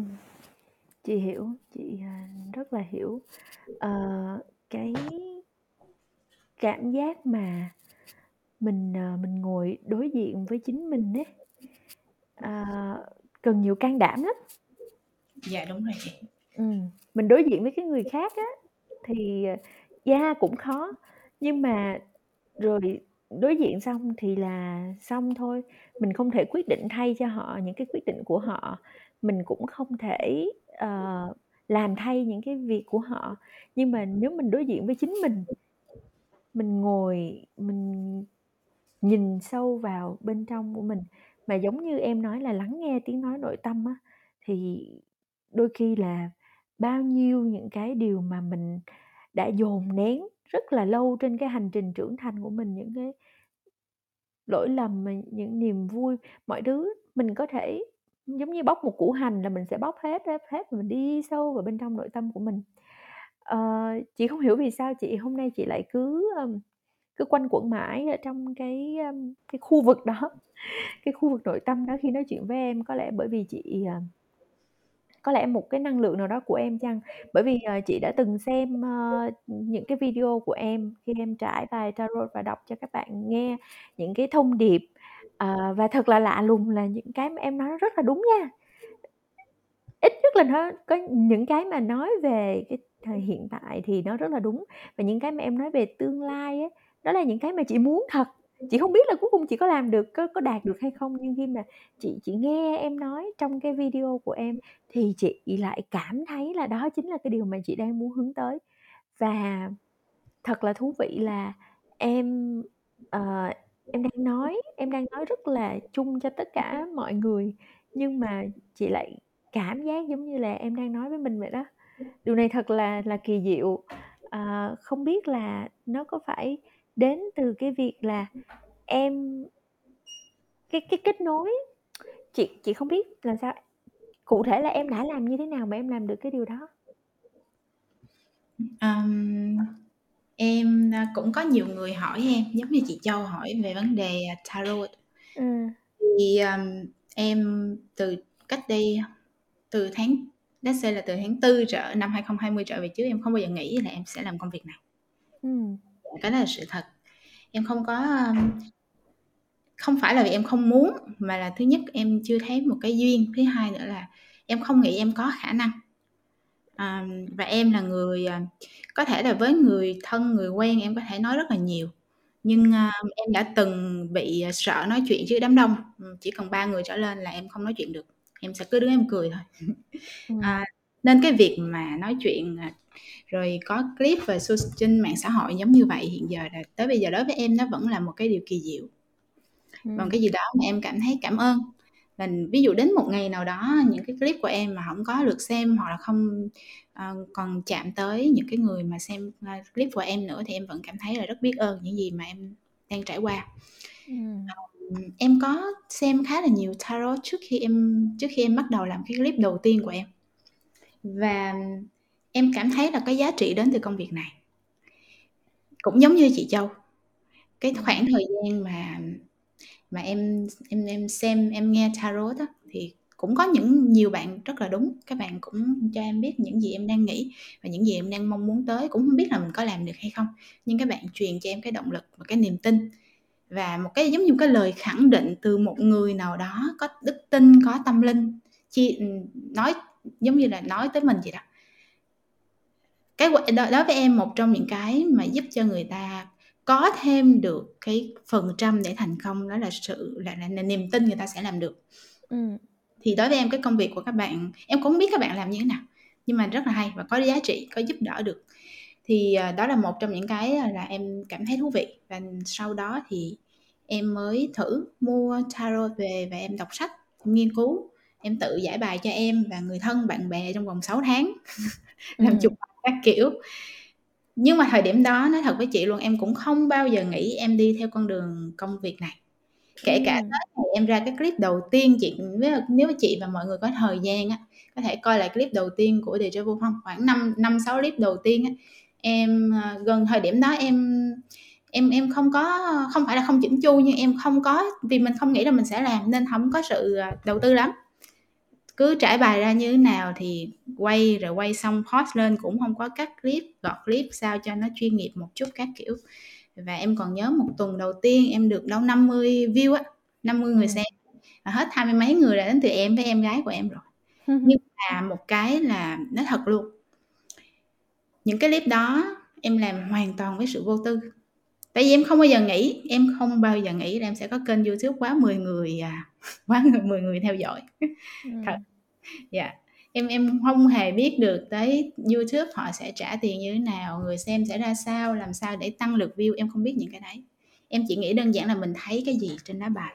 chị hiểu chị à, rất là hiểu. Uh, cái cảm giác mà mình uh, mình ngồi đối diện với chính mình ấy uh, cần nhiều can đảm lắm. Dạ đúng rồi chị. Ừ. mình đối diện với cái người khác á thì da yeah, cũng khó. Nhưng mà rồi đối diện xong thì là xong thôi. Mình không thể quyết định thay cho họ những cái quyết định của họ. Mình cũng không thể uh, làm thay những cái việc của họ. Nhưng mà nếu mình đối diện với chính mình mình ngồi mình nhìn sâu vào bên trong của mình mà giống như em nói là lắng nghe tiếng nói nội tâm á thì đôi khi là bao nhiêu những cái điều mà mình đã dồn nén rất là lâu trên cái hành trình trưởng thành của mình những cái lỗi lầm mà những niềm vui mọi thứ mình có thể giống như bóc một củ hành là mình sẽ bóc hết hết hết mình đi sâu vào bên trong nội tâm của mình. Ờ, chị không hiểu vì sao chị hôm nay chị lại cứ um, cứ quanh quẩn mãi ở trong cái um, cái khu vực đó [LAUGHS] cái khu vực nội tâm đó khi nói chuyện với em. Có lẽ bởi vì chị uh, có lẽ một cái năng lượng nào đó của em chăng? Bởi vì uh, chị đã từng xem uh, những cái video của em khi em trải bài tarot và đọc cho các bạn nghe những cái thông điệp uh, và thật là lạ lùng là những cái mà em nói rất là đúng nha. Ít nhất là nó có những cái mà nói về cái thời hiện tại thì nó rất là đúng. Và những cái mà em nói về tương lai ấy, đó là những cái mà chị muốn thật. Chị không biết là cuối cùng chị có làm được có có đạt được hay không nhưng khi mà chị chị nghe em nói trong cái video của em thì chị lại cảm thấy là đó chính là cái điều mà chị đang muốn hướng tới. Và thật là thú vị là em ờ, em đang nói em đang nói rất là chung cho tất cả mọi người nhưng mà chị lại cảm giác giống như là em đang nói với mình vậy đó. Điều này thật là là kỳ diệu. À, không biết là nó có phải đến từ cái việc là em cái cái kết nối. Chị chị không biết là sao cụ thể là em đã làm như thế nào mà em làm được cái điều đó? Um, em à, cũng có nhiều người hỏi em giống như chị Châu hỏi về vấn đề à, tarot ừ. thì um, em từ cách đây từ tháng let's say là từ tháng tư trở năm 2020 trở về trước em không bao giờ nghĩ là em sẽ làm công việc này ừ. cái đó là sự thật em không có không phải là vì em không muốn mà là thứ nhất em chưa thấy một cái duyên thứ hai nữa là em không nghĩ em có khả năng à, và em là người à, có thể là với người thân người quen em có thể nói rất là nhiều. Nhưng uh, em đã từng bị sợ nói chuyện trước đám đông. Chỉ cần ba người trở lên là em không nói chuyện được. Em sẽ cứ đứng em cười thôi. Ừ. [LAUGHS] à, nên cái việc mà nói chuyện rồi có clip về trên mạng xã hội giống như vậy hiện giờ là tới bây giờ đối với em nó vẫn là một cái điều kỳ diệu. Ừ. còn cái gì đó mà em cảm thấy cảm ơn là ví dụ đến một ngày nào đó những cái clip của em mà không có được xem hoặc là không uh, còn chạm tới những cái người mà xem uh, clip của em nữa thì em vẫn cảm thấy là rất biết ơn những gì mà em đang trải qua. Ừ. um, em có xem khá là nhiều tarot trước khi em trước khi em bắt đầu làm cái clip đầu tiên của em. Và em cảm thấy là có giá trị đến từ công việc này. Cũng giống như chị Châu cái khoảng thời gian mà mà em em em xem, em nghe tarot đó thì cũng có những nhiều bạn rất là đúng. Các bạn cũng cho em biết những gì em đang nghĩ và những gì em đang mong muốn tới. Cũng không biết là mình có làm được hay không. Nhưng các bạn truyền cho em cái động lực và cái niềm tin. Và một cái giống như cái lời khẳng định từ một người nào đó có đức tin, có tâm linh, chi, nói, giống như là nói tới mình vậy đó. Cái, đó đối với em một trong những cái mà giúp cho người ta có thêm được cái phần trăm để thành công đó là sự là, là, là niềm tin người ta sẽ làm được ừ. thì đối với em cái công việc của các bạn em cũng biết các bạn làm như thế nào nhưng mà rất là hay và có giá trị có giúp đỡ được thì uh, đó là một trong những cái là em cảm thấy thú vị và sau đó thì em mới thử mua tarot về và em đọc sách nghiên cứu em tự giải bài cho em và người thân bạn bè trong vòng 6 tháng [LAUGHS] làm chụp Ừm. các kiểu. Nhưng mà thời điểm đó nói thật với chị luôn, em cũng không bao giờ nghĩ em đi theo con đường công việc này. Kể cả tới ngày em ra cái clip đầu tiên chị nếu mà nếu chị và mọi người có thời gian á, có thể coi lại clip đầu tiên của Deja Vu Phong, khoảng 5 5-6 clip đầu tiên á, em, ờ, gần thời điểm đó em em em không có không phải là không chỉn chu nhưng em không có vì mình không nghĩ là mình sẽ làm nên hổng có sự, à, đầu tư lắm. Cứ trải bài ra như thế nào thì quay, rồi quay xong post lên cũng hông có cắt clip, gọt clip sao cho nó chuyên nghiệp một chút các kiểu. Và em còn nhớ một tuần đầu tiên em được đâu 50 view á, 50 người Ừm. xem, mà hết hai mươi mấy người là đến từ em với em gái của em rồi. Nhưng mà một cái là nói thật luôn những cái clip đó em làm hoàn toàn với sự vô tư. Tại vì em không bao giờ nghĩ em không bao giờ nghĩ là em sẽ có kênh YouTube quá 10 người, à, [LAUGHS] quá người 10 người theo dõi. Thật. Ừm. Dạ, em em hông hề biết được tới YouTube họ sẽ trả tiền như thế nào, người xem sẽ ra sao, làm sao để tăng lượt view, em không biết những cái đấy. Em chỉ nghĩ đơn giản là mình thấy cái gì trên lá bài.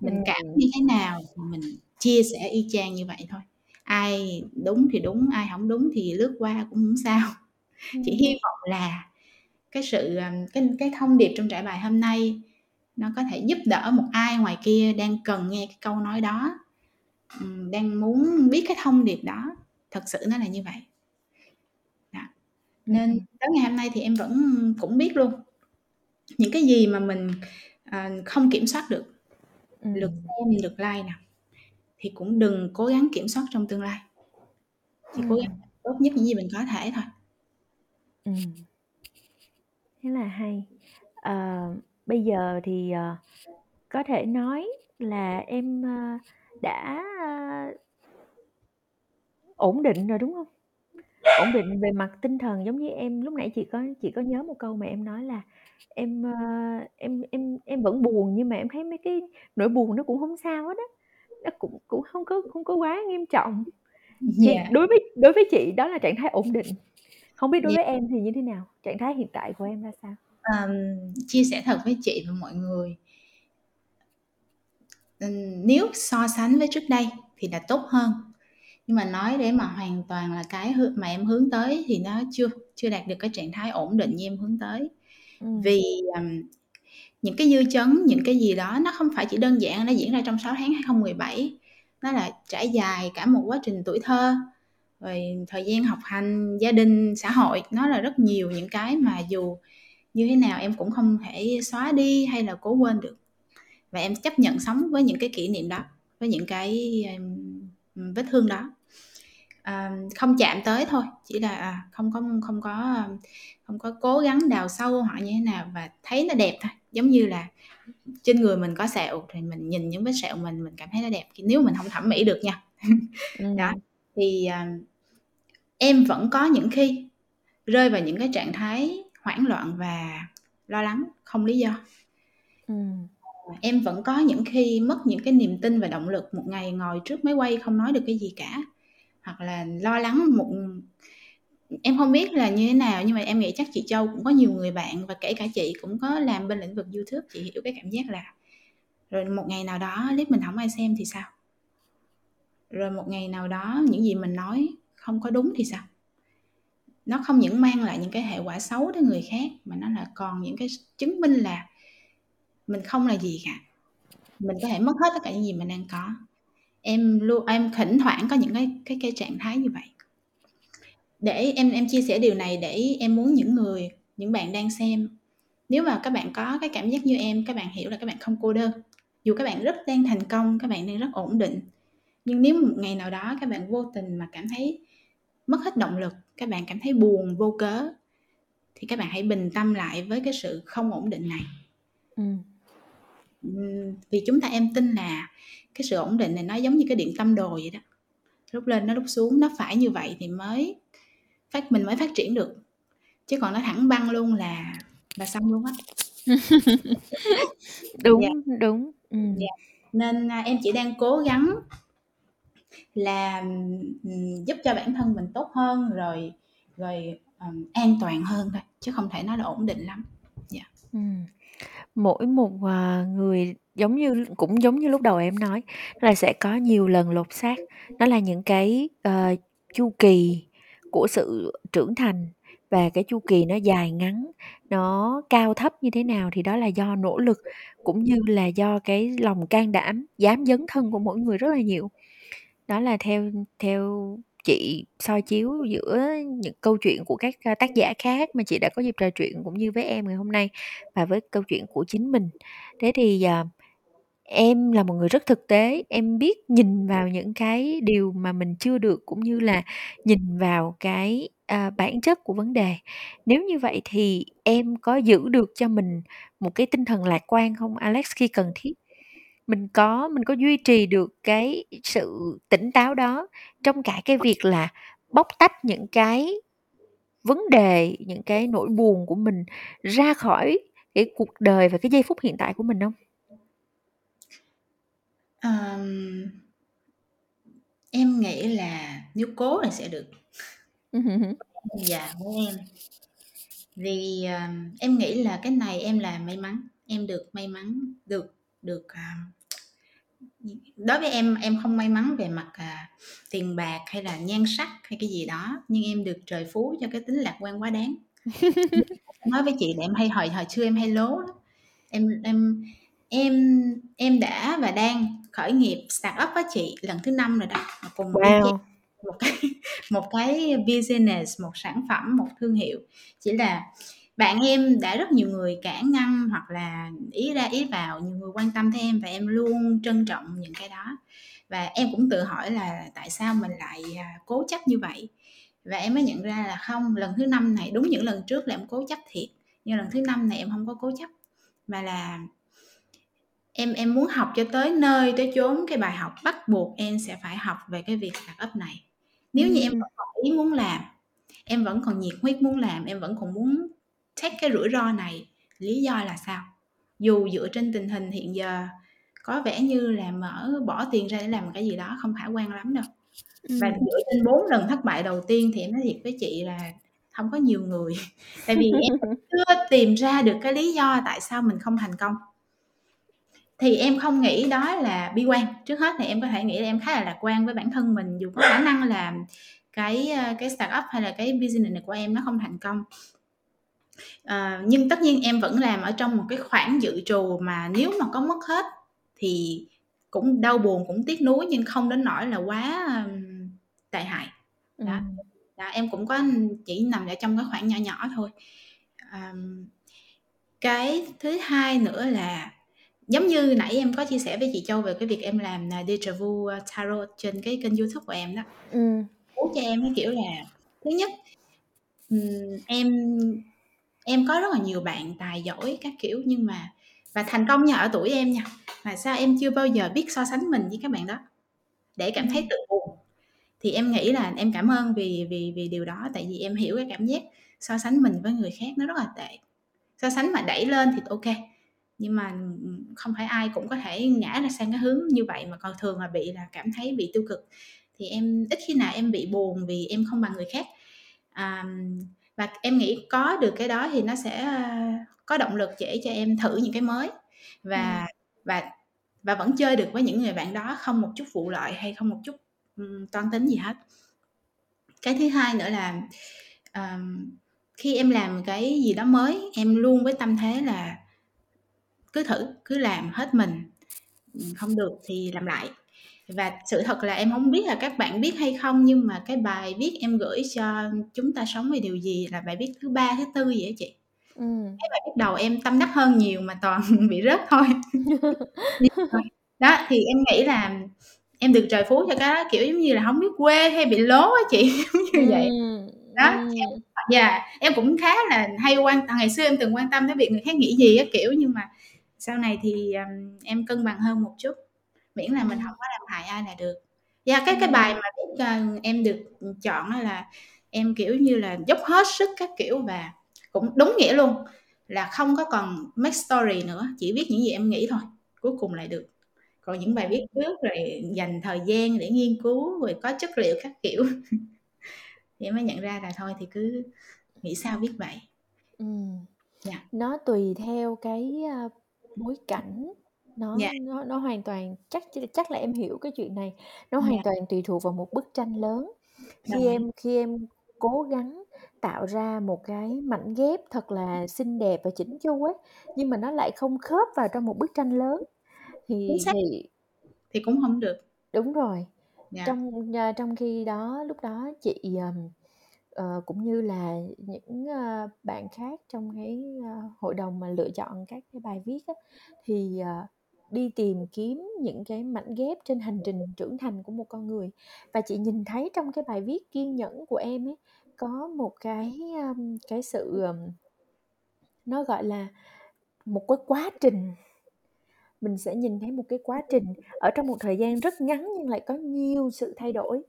Mình cảm Ừm. như thế nào thì mình chia sẻ y chang như vậy thôi. Ai đúng thì đúng, ai hổng đúng thì lướt qua cũng hổng sao. Chỉ Ừm. hy vọng là cái sự, cái cái thông điệp trong trải bài hôm nay nó có thể giúp đỡ một ai ngoài kia đang cần nghe cái câu nói đó, đang muốn biết cái thông điệp đó, thật sự nó là như vậy. Dạ. Nên Ừm. tới ngày hôm nay thì em vẫn cũng biết luôn, những cái gì mà mình, ờ, không kiểm soát được, lượt Ừm. xem, lượt like nè, thì cũng đừng cố gắng kiểm soát trong tương lai. Chỉ cố gắng Ừm. làm tốt nhất những gì mình có thể thôi. Ừm. Khá là hay. Ờ, bây giờ thì, ờ, có thể nói là em, ơ, đã, ơ ổn định rồi, đúng hông? Ổn định về mặt tinh thần giống như em lúc nãy chị có chị có nhớ một câu mà em nói là em, ơ, em em em vẫn buồn nhưng mà em thấy mấy cái nỗi buồn nó cũng hông sao hết á, nó cũng cũng hông có hông có quá nghiêm trọng. [LAUGHS] Thì Yeah. đối với đối với chị đó là trạng thái ổn định. Hông biết đối Yeah. với em thì như thế nào? Trạng thái hiện tại của em ra sao? Ờm, chia sẻ thật với chị và mọi người nếu so sánh với trước đây thì là tốt hơn, nhưng mà nói để mà hoàn toàn là cái mà em hướng tới thì nó chưa chưa đạt được cái trạng thái ổn định như em hướng tới. Ừm. Vì, ừm, những cái dư chấn, những cái gì đó nó không phải chỉ đơn giản nó diễn ra trong 6 tháng 2017, nó là trải dài cả một quá trình tuổi thơ, rồi thời gian học hành, gia đình, xã hội, nó là rất nhiều những cái mà dù như thế nào em cũng không thể xóa đi hay là cố quên được. Và em chấp nhận sống với những cái kỷ niệm đó, với những cái, vết thương đó. À, không chạm tới thôi, chỉ là, à, không có không có, không có cố gắng đào sâu họ như thế nào và thấy nó đẹp thôi. Giống như là trên người mình có sẹo thì mình nhìn những vết sẹo mình mình cảm thấy nó đẹp, nếu mình hông thẩm mỹ được nha. [LAUGHS] Đó, Ừm. thì, à, em vẫn có những khi rơi vào những cái trạng thái hoảng loạn và lo lắng không lý do. Ờ, em vẫn có những khi mất những cái niềm tin và động lực, một ngày ngồi trước máy quay không nói được cái gì cả, hoặc là lo lắng một em hông biết là như thế nào nhưng mà em nghĩ chắc chị Châu cũng có nhiều người bạn và kể cả chị cũng có làm bên lĩnh vực YouTube, chị hiểu cái cảm giác là rồi một ngày nào đó clip mình hổng ai xem thì sao? Rồi một ngày nào đó những gì mình nói không có đúng thì sao? Nó không những mang lại những cái hệ quả xấu đến người khác mà nó là còn những cái chứng minh là mình không là gì cả, mình có thể mất hết tất cả những gì mình đang có. Em luôn em thỉnh thoảng có những cái cái cái trạng thái như vậy. Để em em chia sẻ điều này để em muốn những người những bạn đang xem, nếu mà các bạn có cái cảm giác như em, các bạn hiểu là các bạn không cô đơn. Dù các bạn rất đang thành công, các bạn đang rất ổn định, nhưng nếu một ngày nào đó các bạn vô tình mà cảm thấy mất hết động lực, các bạn cảm thấy buồn vô cớ, thì các bạn hãy bình tâm lại với cái sự không ổn định này. Ừm, vì chúng ta em tin là cái sự ổn định này nó giống như cái điện tâm đồ vậy đó, lúc lên nó lúc xuống, nó phải như vậy thì mới phát mình mới phát triển được, chứ còn nó thẳng băng luôn là là xong luôn á. [LAUGHS] Dạ. Đúng, đúng, Dạ, ừm. nên, a, em chỉ đang cố gắng là, giúp cho bản thân mình tốt hơn, rồi rồi, um, an toàn hơn thôi, chứ không thể nói là ổn định lắm. Dạ. Ừ. mỗi một, à, người giống như cũng giống như lúc đầu em nói, là sẽ có nhiều lần lột xác. Nó là những cái, uh, chu kỳ của sự trưởng thành và cái chu kỳ nó dài ngắn, nó cao thấp như thế nào thì đó là do nỗ lực cũng như là do cái lòng can đảm, dám dấn thân của mỗi người rất là nhiều. Đó là theo theo chị soi chiếu giữa những câu chuyện của các, a, tác giả khác mà chị đã có dịp trò chuyện cũng như với em ngày hôm nay và với câu chuyện của chính mình. Thế thì, ờ, em là một người rất thực tế, em biết nhìn vào những cái điều mà mình chưa được cũng như là nhìn vào cái, à, bản chất của vấn đề. Nếu như vậy thì em có giữ được cho mình một cái tinh thần lạc quan không Alex khi cần thiết? Mình có mình có duy trì được cái sự tỉnh táo đó trong cả cái việc là bóc tách những cái vấn đề, những cái nỗi buồn của mình ra khỏi cái cuộc đời và cái giây phút hiện tại của mình hông? Ờm. Em nghĩ là nếu cố là sẽ được. Dạ, với em. Vì, ờ, em nghĩ là cái này em là may mắn, em được may mắn được được, à đối với em, em không may mắn về mặt, à, tiền bạc hay là nhan sắc hay cái gì đó, nhưng em được trời phú cho cái tính lạc quan quá đáng. [LAUGHS] Nói với chị là em hay hồi hồi xưa em hay lố lắm, em em em em đã và đang khởi nghiệp startup á chị, lần thứ 5 rồi đó, cùng chang Wow! một cái [LAUGHS] một cái business, một sản phẩm, một thương hiệu. Chỉ là bạn em đã rất nhiều người cản ngăn hoặc là ý ra ý vào, nhiều người quan tâm tới em và em luôn trân trọng những cái đó. Và em cũng tự hỏi là tại sao mình lại, à, cố chấp như vậy? Và em mới nhận ra là không, lần thứ 5 này đúng những lần trước là em cố chấp thiệt, nhưng lần thứ 5 này em hông có cố chấp, mà là em em muốn học cho tới nơi tới chốn cái bài học bắt buộc em sẽ phải học về cái việc startup này. Nếu như em vẫn còn ý muốn làm, em vẫn còn nhiệt huyết muốn làm, em vẫn còn muốn take cái rủi ro này, lý do là sao? Dù dựa trên tình hình hiện giờ có vẻ như là mở bỏ tiền ra để làm cái gì đó không khả quan lắm đâu. Và dựa trên 4 lần thất bại đầu tiên thì em nói thiệt với chị là hông có nhiều người, [LAUGHS] tại vì em chưa tìm ra được cái lý do tại sao mình không thành công. Thì em không nghĩ đó là bi quan, trước hết thì em có thể nghĩ là em khá là lạc quan với bản thân mình, dù có khả năng là cái, a, cái startup hay là cái business này của em nó không thành công. Ờ, nhưng tất nhiên em vẫn làm ở trong một cái khoản dự trù mà nếu mà có mất hết thì cũng đau buồn, cũng tiếc nuối nhưng không đến nỗi là quá, ừm, tệ hại. Đó, Ừm. đó, em cũng có chỉ nằm ở trong cái khoản nhỏ nhỏ thôi. Ờm, cái thứ hai nữa là giống như nãy em có chia sẻ với chị Châu về cái việc em làm, à, Deja Vu, a, Tarot trên cái kênh YouTube của em đó. Ừm. Cứu cho em cái kiểu là thứ nhất, ừm, em em có rất là nhiều bạn tài giỏi các kiểu nhưng mà và thành công nha, ở tuổi em nha, mà sao em chưa bao giờ biết so sánh mình với các bạn đó, để cảm thấy tự buồn. Thì em nghĩ là em cảm ơn vì vì vì điều đó, tại vì em hiểu cái cảm giác so sánh mình với người khác nó rất là tệ. So sánh mà đẩy lên thì kê, nhưng mà, không phải ai cũng có thể ngã ra sang cái hướng như vậy mà còn thường là bị là cảm thấy bị tiêu cực. Thì em ít khi nào em bị buồn vì em không bằng người khác. À, và em nghĩ có được cái đó thì nó sẽ, a, có động lực để cho em thử những cái mới và và và vẫn chơi được với những người bạn đó không một chút vụ lợi hay không một chút, ừm, toan tính gì hết. Cái thứ hai nữa là, ờm, khi em làm cái gì đó mới, em luôn với tâm thế là cứ thử, cứ làm hết mình, ừm, không được thì làm lại. Và sự thật là em hổng biết là các bạn biết hay không nhưng mà cái bài viết em gửi cho "Chúng ta sống vì điều gì" là bài viết thứ 3, thứ 4 gì á chị. Ừm. Cái bài viết đầu em tâm đắc hơn nhiều mà toàn [LAUGHS] bị rớt thôi. [LAUGHS] Đó, thì em nghĩ là em được trời phú cho cái đó, kiểu, giống như là, hổng biết quê hay bị lố á chị, [LAUGHS] giống như vậy. Ừm, Đó, thì em yeah, em cũng khá là hay quan à, ngày xưa em từng quan tâm tới việc người khác nghĩ gì á, kiểu, nhưng mà sau này thì, ừm, em cân bằng hơn một chút, miễn là mình Ừm. có làm hại ai là được. Yeah, cái cái bài mà viết, ờ, em được, chọn là em, kiểu như là, dốc hết sức các kiểu và cũng đúng nghĩa luôn là không có còn make story nữa, chỉ viết những gì em nghĩ thôi, cuối cùng lại được. Còn những bài viết trước rồi dành thời gian để nghiên cứu rồi có chất liệu các kiểu [LAUGHS] thì mới nhận ra là thôi thì cứ nghĩ sao viết vậy. Ừm. Yeah. Nó tùy theo cái, a, bối cảnh Nó Dạ. nó nó hoàn toàn chắc ch chắc là em hiểu cái chuyện này, nó hoàn Dạ. toàn tùy thuộc vào một bức tranh lớn. Khi Đồng ý. em khi em cố gắng tạo ra một cái mảnh ghép thật là xinh đẹp và chỉn chu ấy, nhưng mà nó lại không khớp vào trong một bức tranh lớn Chính thì xác. thì Thì cũng hổng được. Đúng rồi. Dạ. Trong, ơ, trong khi đó lúc đó chị, ờm, ờ, cũng như là những, ơ, bạn khác trong cái, ơ, hội đồng mà lựa chọn các cái bài viết á, thì, ờ, đi tìm kiếm những cái mảnh ghép trên hành trình trưởng thành của một con người. Và chị nhìn thấy trong cái bài viết kiên nhẫn của em ấy, có một cái, ờm, cái sự, ờm nó, gọi là, một cái quá trình. Mình sẽ nhìn thấy một cái quá trình ở trong một thời gian rất ngắn nhưng lại có nhiều sự thay đổi,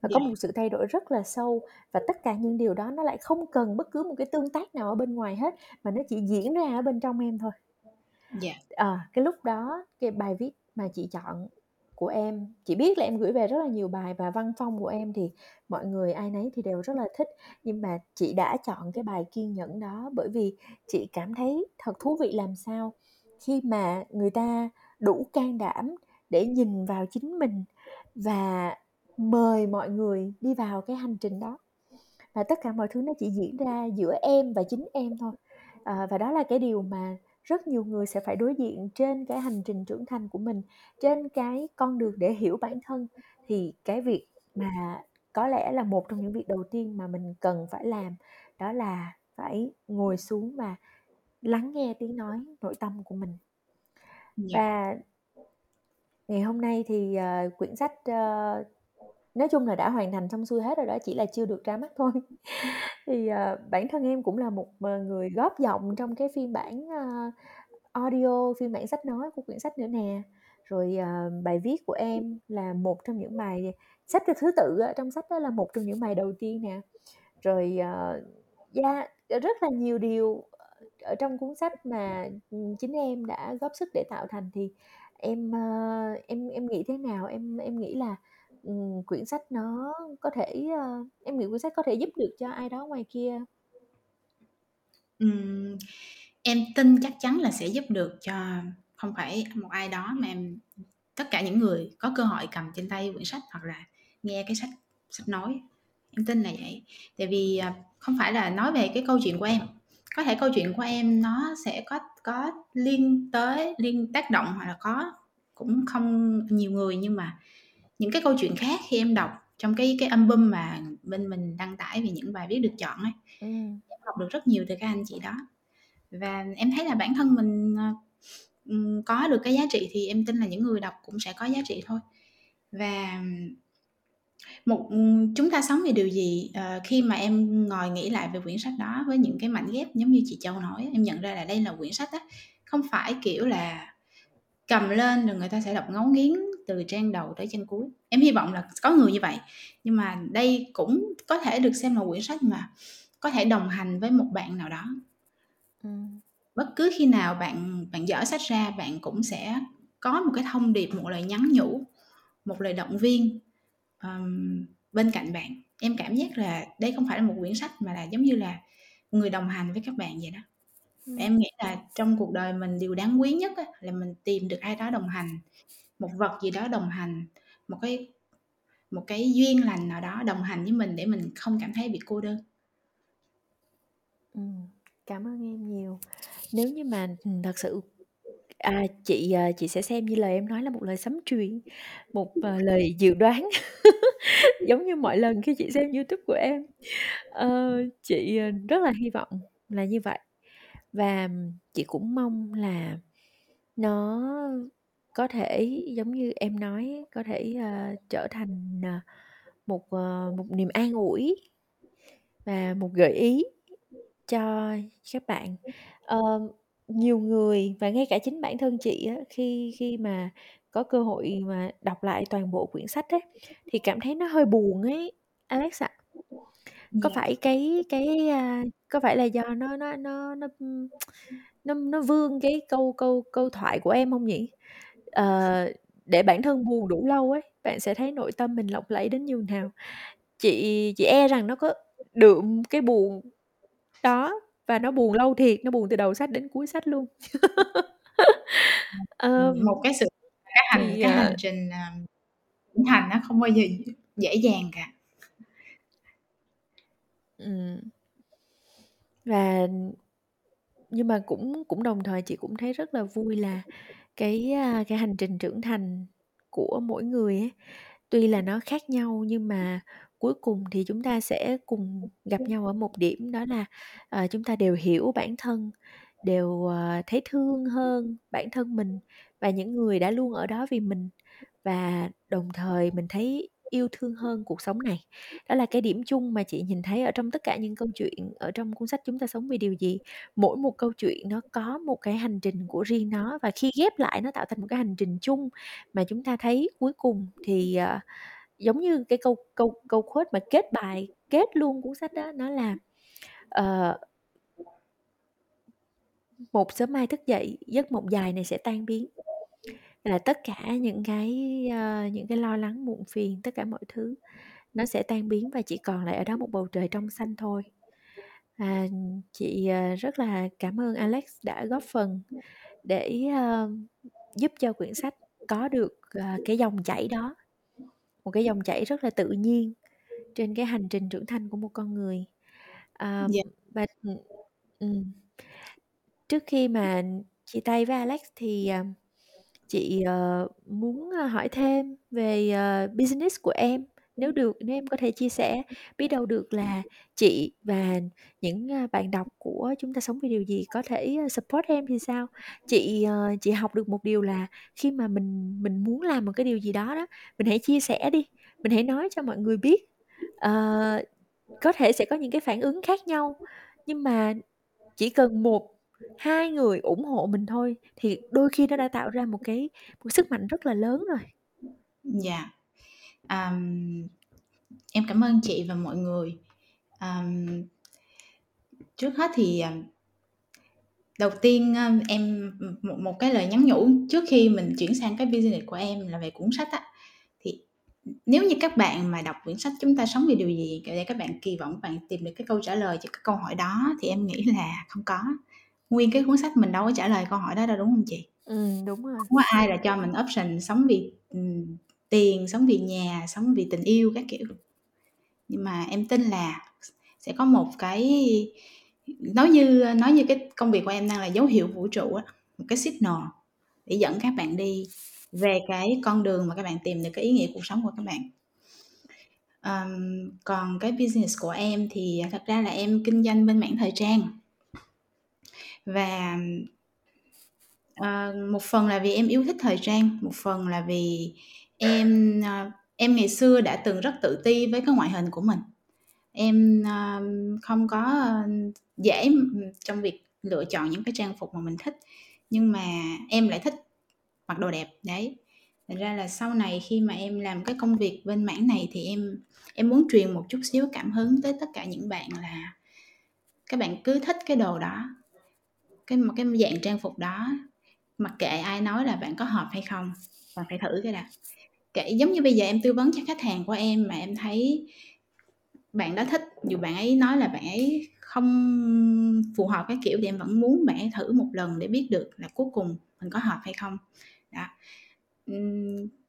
và có Dạ. một sự thay đổi rất là sâu. Và tất cả những điều đó nó lại không cần bất cứ một cái tương tác nào ở bên ngoài hết, mà nó chỉ diễn ra ở bên trong em thôi. Dạ. À, cái lúc đó cái bài viết mà chị chọn của em chị biết là em gửi về rất là nhiều bài và văn phong của em thì mọi người ai nấy thì đều rất là thích, nhưng mà chị đã chọn cái bài kiên nhẫn đó bởi vì chị cảm thấy thật thú vị làm sao khi mà người ta đủ can đảm để nhìn vào chính mình và mời mọi người đi vào cái hành trình đó. Và tất cả mọi thứ nó chỉ diễn ra giữa em và chính em thôi. à, và đó là cái điều mà rất nhiều người sẽ phải đối diện trên cái hành trình trưởng thành của mình, trên cái con đường để hiểu bản thân. Thì cái việc mà có lẽ là một trong những việc đầu tiên mà mình cần phải làm đó là phải ngồi xuống và lắng nghe tiếng nói nội tâm của mình. Dạ. Và ngày hôm nay thì, ờ, quyển sách, ơ, nói chung là đã hoàn thành xong xuôi hết rồi đó, chỉ là chưa được ra mắt thôi. [LAUGHS] Thì, uh, bản thân em cũng là một, ờ, người góp giọng trong cái phiên bản, uh, audio, phiên bản sách nói của quyển sách nữa nè. Rồi, uh, bài viết của em là một trong những bài xếp thứ tự uh, trong sách đó là một trong những bài đầu tiên nè. Rồi, uh, yeah, rất là nhiều điều, ở trong cuốn sách mà, ừ, chính em đã góp sức để tạo thành thì em, uh, em em nghĩ thế nào? Em em nghĩ là, ừm, quyển sách nó có thể, ơ em nghĩ quyển sách có thể giúp được cho ai đó ngoài kia? Ừm, em tin chắc chắn là sẽ giúp được cho không phải một ai đó mà em tất cả những người có cơ hội cầm trên tay quyển sách hoặc là nghe cái sách sách nói, em tin là vậy. Tại vì, à, không phải là nói về cái câu chuyện của em, có thể câu chuyện của em nó sẽ có có liên tới liên tác động hoặc là có cũng không nhiều người, nhưng mà những cái câu chuyện khác khi em đọc trong cái cái album mà bên mình đăng tải về những bài viết được chọn ấy, Ừm. em học được rất nhiều từ các anh chị đó. Và em thấy là bản thân mình, ờ, có được cái giá trị thì em tin là những người đọc cũng sẽ có giá trị thôi. Và một chúng ta sống vì điều gì? Ờ, khi mà em ngồi nghĩ lại về quyển sách đó với những cái mảnh ghép giống như chị Châu nói em nhận ra là đây là quyển sách á, không phải, kiểu là, cầm lên rồi người ta sẽ đọc ngấu nghiến từ trang đầu tới trang cuối. Em hy vọng là có người như vậy, nhưng mà đây cũng có thể được xem là quyển sách mà có thể đồng hành với một bạn nào đó. Ừm. Bất cứ khi nào bạn bạn dở sách ra, bạn cũng sẽ có một cái thông điệp, một lời nhắn nhủ, một lời động viên, ờm, bên cạnh bạn. Em cảm giác là đây không phải là một quyển sách mà là giống như là người đồng hành với các bạn vậy đó. Ừm. em nghĩ là trong cuộc đời mình điều đáng quý nhất là mình tìm được ai đó đồng hành, một vật gì đó đồng hành, một cái một cái duyên lành nào đó đồng hành với mình để mình không cảm thấy bị cô đơn. Cảm ơn em nhiều. Nếu như mà, thật sự à, chị, à, chị sẽ xem như lời em nói là một lời sấm truyền, một, uh, lời dự đoán, [LAUGHS] giống như mọi lần khi chị xem YouTube của em. uh, chị, à, rất là hy vọng là như vậy. Và chị cũng mong là nó có thể giống như em nói, có thể, ờ, trở thành, ờ, một, ờ, một niềm an ủi và một gợi ý cho các bạn. Ờ, nhiều người và ngay cả chính bản thân chị á, khi khi mà có cơ hội mà đọc lại toàn bộ quyển sách ấy, thì cảm thấy nó hơi buồn ấy, Alex ạ. Có Dạ. phải cái cái, a, có phải là do nó nó nó nó, ưm, nó nó vương cái câu câu câu thoại của em hông nhỉ? Ờ, để bản thân buồn đủ lâu ấy, bạn sẽ thấy nội tâm mình lộng lẫy đến nhường nào. Chị chị e rằng nó có đượm cái buồn đó và nó buồn lâu thiệt, nó buồn từ đầu sách đến cuối sách luôn. [LAUGHS] Ừm, một cái sự cái hành Thì, cái ờ hành trình, ờ, trưởng thành nó không bao giờ dễ dàng cả. Ừm. Và nhưng mà cũng cũng đồng thời chị cũng thấy rất là vui là cái, a, cái hành trình trưởng thành của mỗi người ấy, tuy là nó khác nhau nhưng mà cuối cùng thì chúng ta sẽ cùng gặp nhau ở một điểm đó là, ờ, chúng ta đều hiểu bản thân, đều, ờ, thấy thương hơn bản thân mình và những người đã luôn ở đó vì mình. Và đồng thời mình thấy yêu thương hơn cuộc sống này. Đó là cái điểm chung mà chị nhìn thấy ở trong tất cả những câu chuyện ở trong cuốn sách "Chúng ta sống vì điều gì?". Mỗi một câu chuyện nó có một cái hành trình của riêng nó và khi ghép lại nó tạo thành một cái hành trình chung mà chúng ta thấy cuối cùng thì, ờ, giống như cái câu câu câu quote mà kết bài, kết luôn cuốn sách đó, nó là, ờ "Một sớm mai thức dậy, giấc mộng dài này sẽ tan biến." Là tất cả những cái, ơ, những cái lo lắng, muộn phiền, tất cả mọi thứ nó sẽ tan biến và chỉ còn lại ở đó một bầu trời trong xanh thôi. Và chị, ờ, rất là cảm ơn Alex đã góp phần để, ơ, giúp cho quyển sách có được, ờ, cái dòng chảy đó, một cái dòng chảy rất là tự nhiên trên cái hành trình trưởng thành của một con người. Ờm, Dạ. và ừm, ừm. Trước khi mà chia tay với Alex thì, ờ, chị, ờ, muốn, ờ, hỏi thêm về, ờ, business của em, nếu được, nếu em có thể chia sẻ, biết đâu được là chị và những, ờ, bạn đọc của "Chúng ta sống vì điều gì?" có thể, ờ, support em thì sao? Chị, ờ, chị học được một điều là khi mà mình mình muốn làm một cái điều gì đó đó, mình hãy chia sẻ đi, mình hãy nói cho mọi người biết. Ờ, có thể sẽ có những cái phản ứng khác nhau, nhưng mà chỉ cần một hai người ủng hộ mình thôi thì đôi khi nó đã tạo ra một cái một sức mạnh rất là lớn rồi. Dạ. Ờm, em cảm ơn chị và mọi người. um, trước hết thì, um, đầu tiên, um, em một một cái lời nhắn nhủ trước khi mình chuyển sang cái business của em là về cuốn sách á, thì, nếu như các bạn mà đọc quyển sách "Chúng ta sống vì điều gì?" để các bạn kỳ vọng bạn tìm được cái câu trả lời cho cái câu hỏi đó thì em nghĩ là không có. Nguyên cái cuốn sách mình đâu có trả lời câu hỏi đó đâu, đúng hông chị? Ừm, đúng rồi. Không có ai là cho mình option sống vì, ừm, tiền, sống vì nhà, sống vì tình yêu các kiểu. Nhưng mà em tin là sẽ có một cái nói như nói như cái công việc của em đang là dấu hiệu vũ trụ á, một cái signal để dẫn các bạn đi về cái con đường mà các bạn tìm được cái ý nghĩa cuộc sống của các bạn. Ờm, còn cái business của em thì, thật ra là em kinh doanh bên mảng thời trang. Và, ờ, một phần là vì em yêu thích thời trang, một phần là vì em, ơ, em ngày xưa đã từng rất tự ti với cái ngoại hình của mình. Em, ơ, không có, ơ, dễ, ừm, trong việc lựa chọn những cái trang phục mà mình thích, nhưng mà em lại thích mặc đồ đẹp, đấy. Thành ra là sau này khi mà em làm cái công việc bên mảng này thì em em muốn truyền một chút xíu cảm hứng tới tất cả những bạn là các bạn cứ thích cái đồ đó, cái một cái dạng trang phục đó, mặc kệ ai nói là bạn có hợp hay không, bạn phải thử cái đã. Kệ giống như bây giờ em tư vấn cho khách hàng của em mà em thấy bạn đó thích, dù bạn ấy nói là bạn ấy không phù hợp cái kiểu thì em vẫn muốn bạn ấy thử một lần để biết được là cuối cùng mình có hợp hay không. Đó.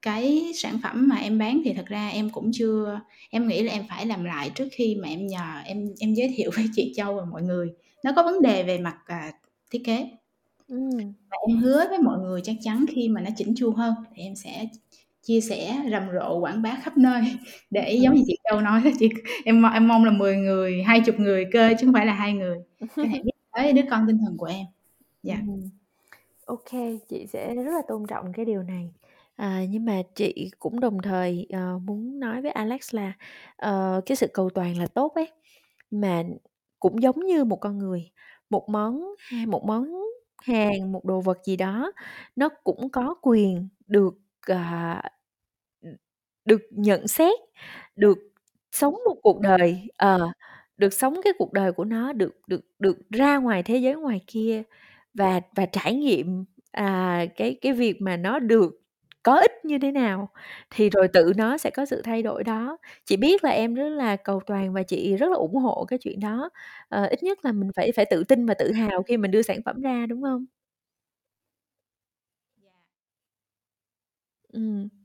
Cái sản phẩm mà em bán thì thật ra em cũng chưa em nghĩ là em phải làm lại trước khi mà em nhờ em em giới thiệu [LAUGHS] với chị Châu và mọi người. Nó có vấn đề về mặt, à, thiết kế. Ừm. Và em hứa với mọi người chắc chắn khi mà nó chỉn chu hơn thì em sẽ chia sẻ rầm rộ quảng bá khắp nơi [LAUGHS] để giống như chị Châu nói đó chị, [LAUGHS] em em mong là 10 người, 20 người kê chứ hông phải là 2 người, [LAUGHS] có thể biết tới đứa con tinh thần của em. Dạ. Ô kê, chị sẽ rất là tôn trọng cái điều này. À, nhưng mà chị cũng đồng thời, ờ, muốn nói với Alex là, ờ, cái sự cầu toàn là tốt ấy, mà cũng giống như một con người, một món ha một món hàng, một đồ vật gì đó nó cũng có quyền được, à, ừm, được nhận xét, được sống một cuộc đời, ờ, được sống cái cuộc đời của nó, được được được ra ngoài thế giới ngoài kia và và trải nghiệm, à, cái cái việc mà nó được có ích như thế nào, thì rồi tự nó sẽ có sự thay đổi đó. Chị biết là em rất là cầu toàn và chị rất là ủng hộ cái chuyện đó, ờ, ít nhất là mình phải phải tự tin và tự hào khi mình đưa sản phẩm ra, đúng không dạ. Yeah.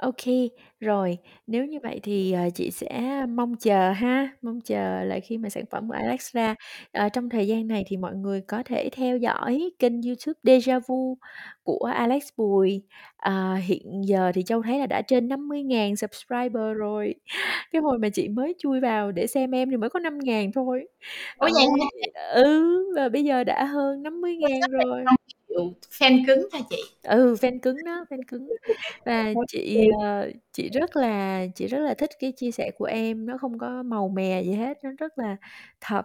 Ô kê, rồi, nếu như vậy thì, ờ, chị sẽ mong chờ ha, mong chờ là khi mà sản phẩm của Alex ra. Ờ, trong thời gian này thì mọi người có thể theo dõi kênh YouTube Dejavu của Alex Bùi. Ờ, hiện giờ thì Châu thấy là đã trên 50.000 subscriber rồi. [LAUGHS] Cái hồi mà chị mới chui vào để xem em thì mới có 5.000 thôi. Ủa, vậy hả? ừ, và bây giờ đã hơn 50.000 rồi. 5.000.000 fan cứng hả chị? Ừ, fan cứng đó, fan cứng. Và [LAUGHS] chị, ờ, chị rất là chị rất là thích cái chia sẻ của em, nó không có màu mè gì hết, nó rất là thật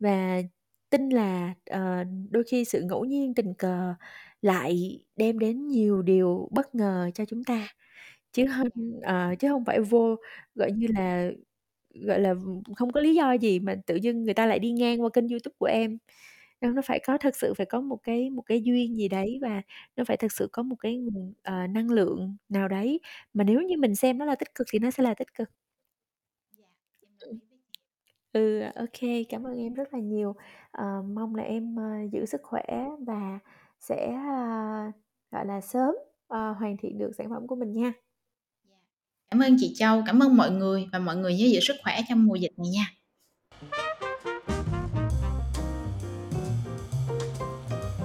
và tin là, ờ, đôi khi sự ngẫu nhiên, tình cờ lại đem đến nhiều điều bất ngờ cho chúng ta, chứ hông ờ, chứ hông phải vô gọi như là, gọi là, không có lý do gì mà tự dưng người ta lại đi ngang qua kênh YouTube của em. Đâu nó phải có thực sự phải có một cái một cái duyên gì đấy và nó phải thực sự có một cái nguồn, ờ, năng lượng nào đấy, mà nếu như mình xem nó là tích cực thì nó sẽ là tích cực. Dạ, em đồng Ừm. ý với chị. Ừ, ô kê, cảm ơn em rất là nhiều. Ờ, mong là em, ơ, giữ sức khỏe và sẽ, a, gọi là, sớm, ờ, hoàn thiện được sản phẩm của mình nha. Dạ. Cảm ơn chị Châu, cảm ơn mọi người và mọi người nhớ giữ sức khỏe trong mùa dịch này nha.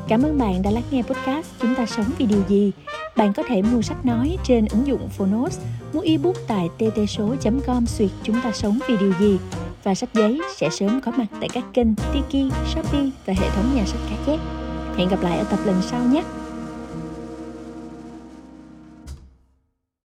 Cảm ơn bạn đã lắng nghe podcast "Chúng ta sống vì điều gì?". Bạn có thể mua sách nói trên ứng dụng Phonos, mua ebook tại ttso.com/chúng ta sống vì điều gì và sách giấy sẽ sớm có mặt tại các kênh Tiki, Shopee và hệ thống nhà sách cá chép. Hẹn gặp lại ở tập lần sau nhé!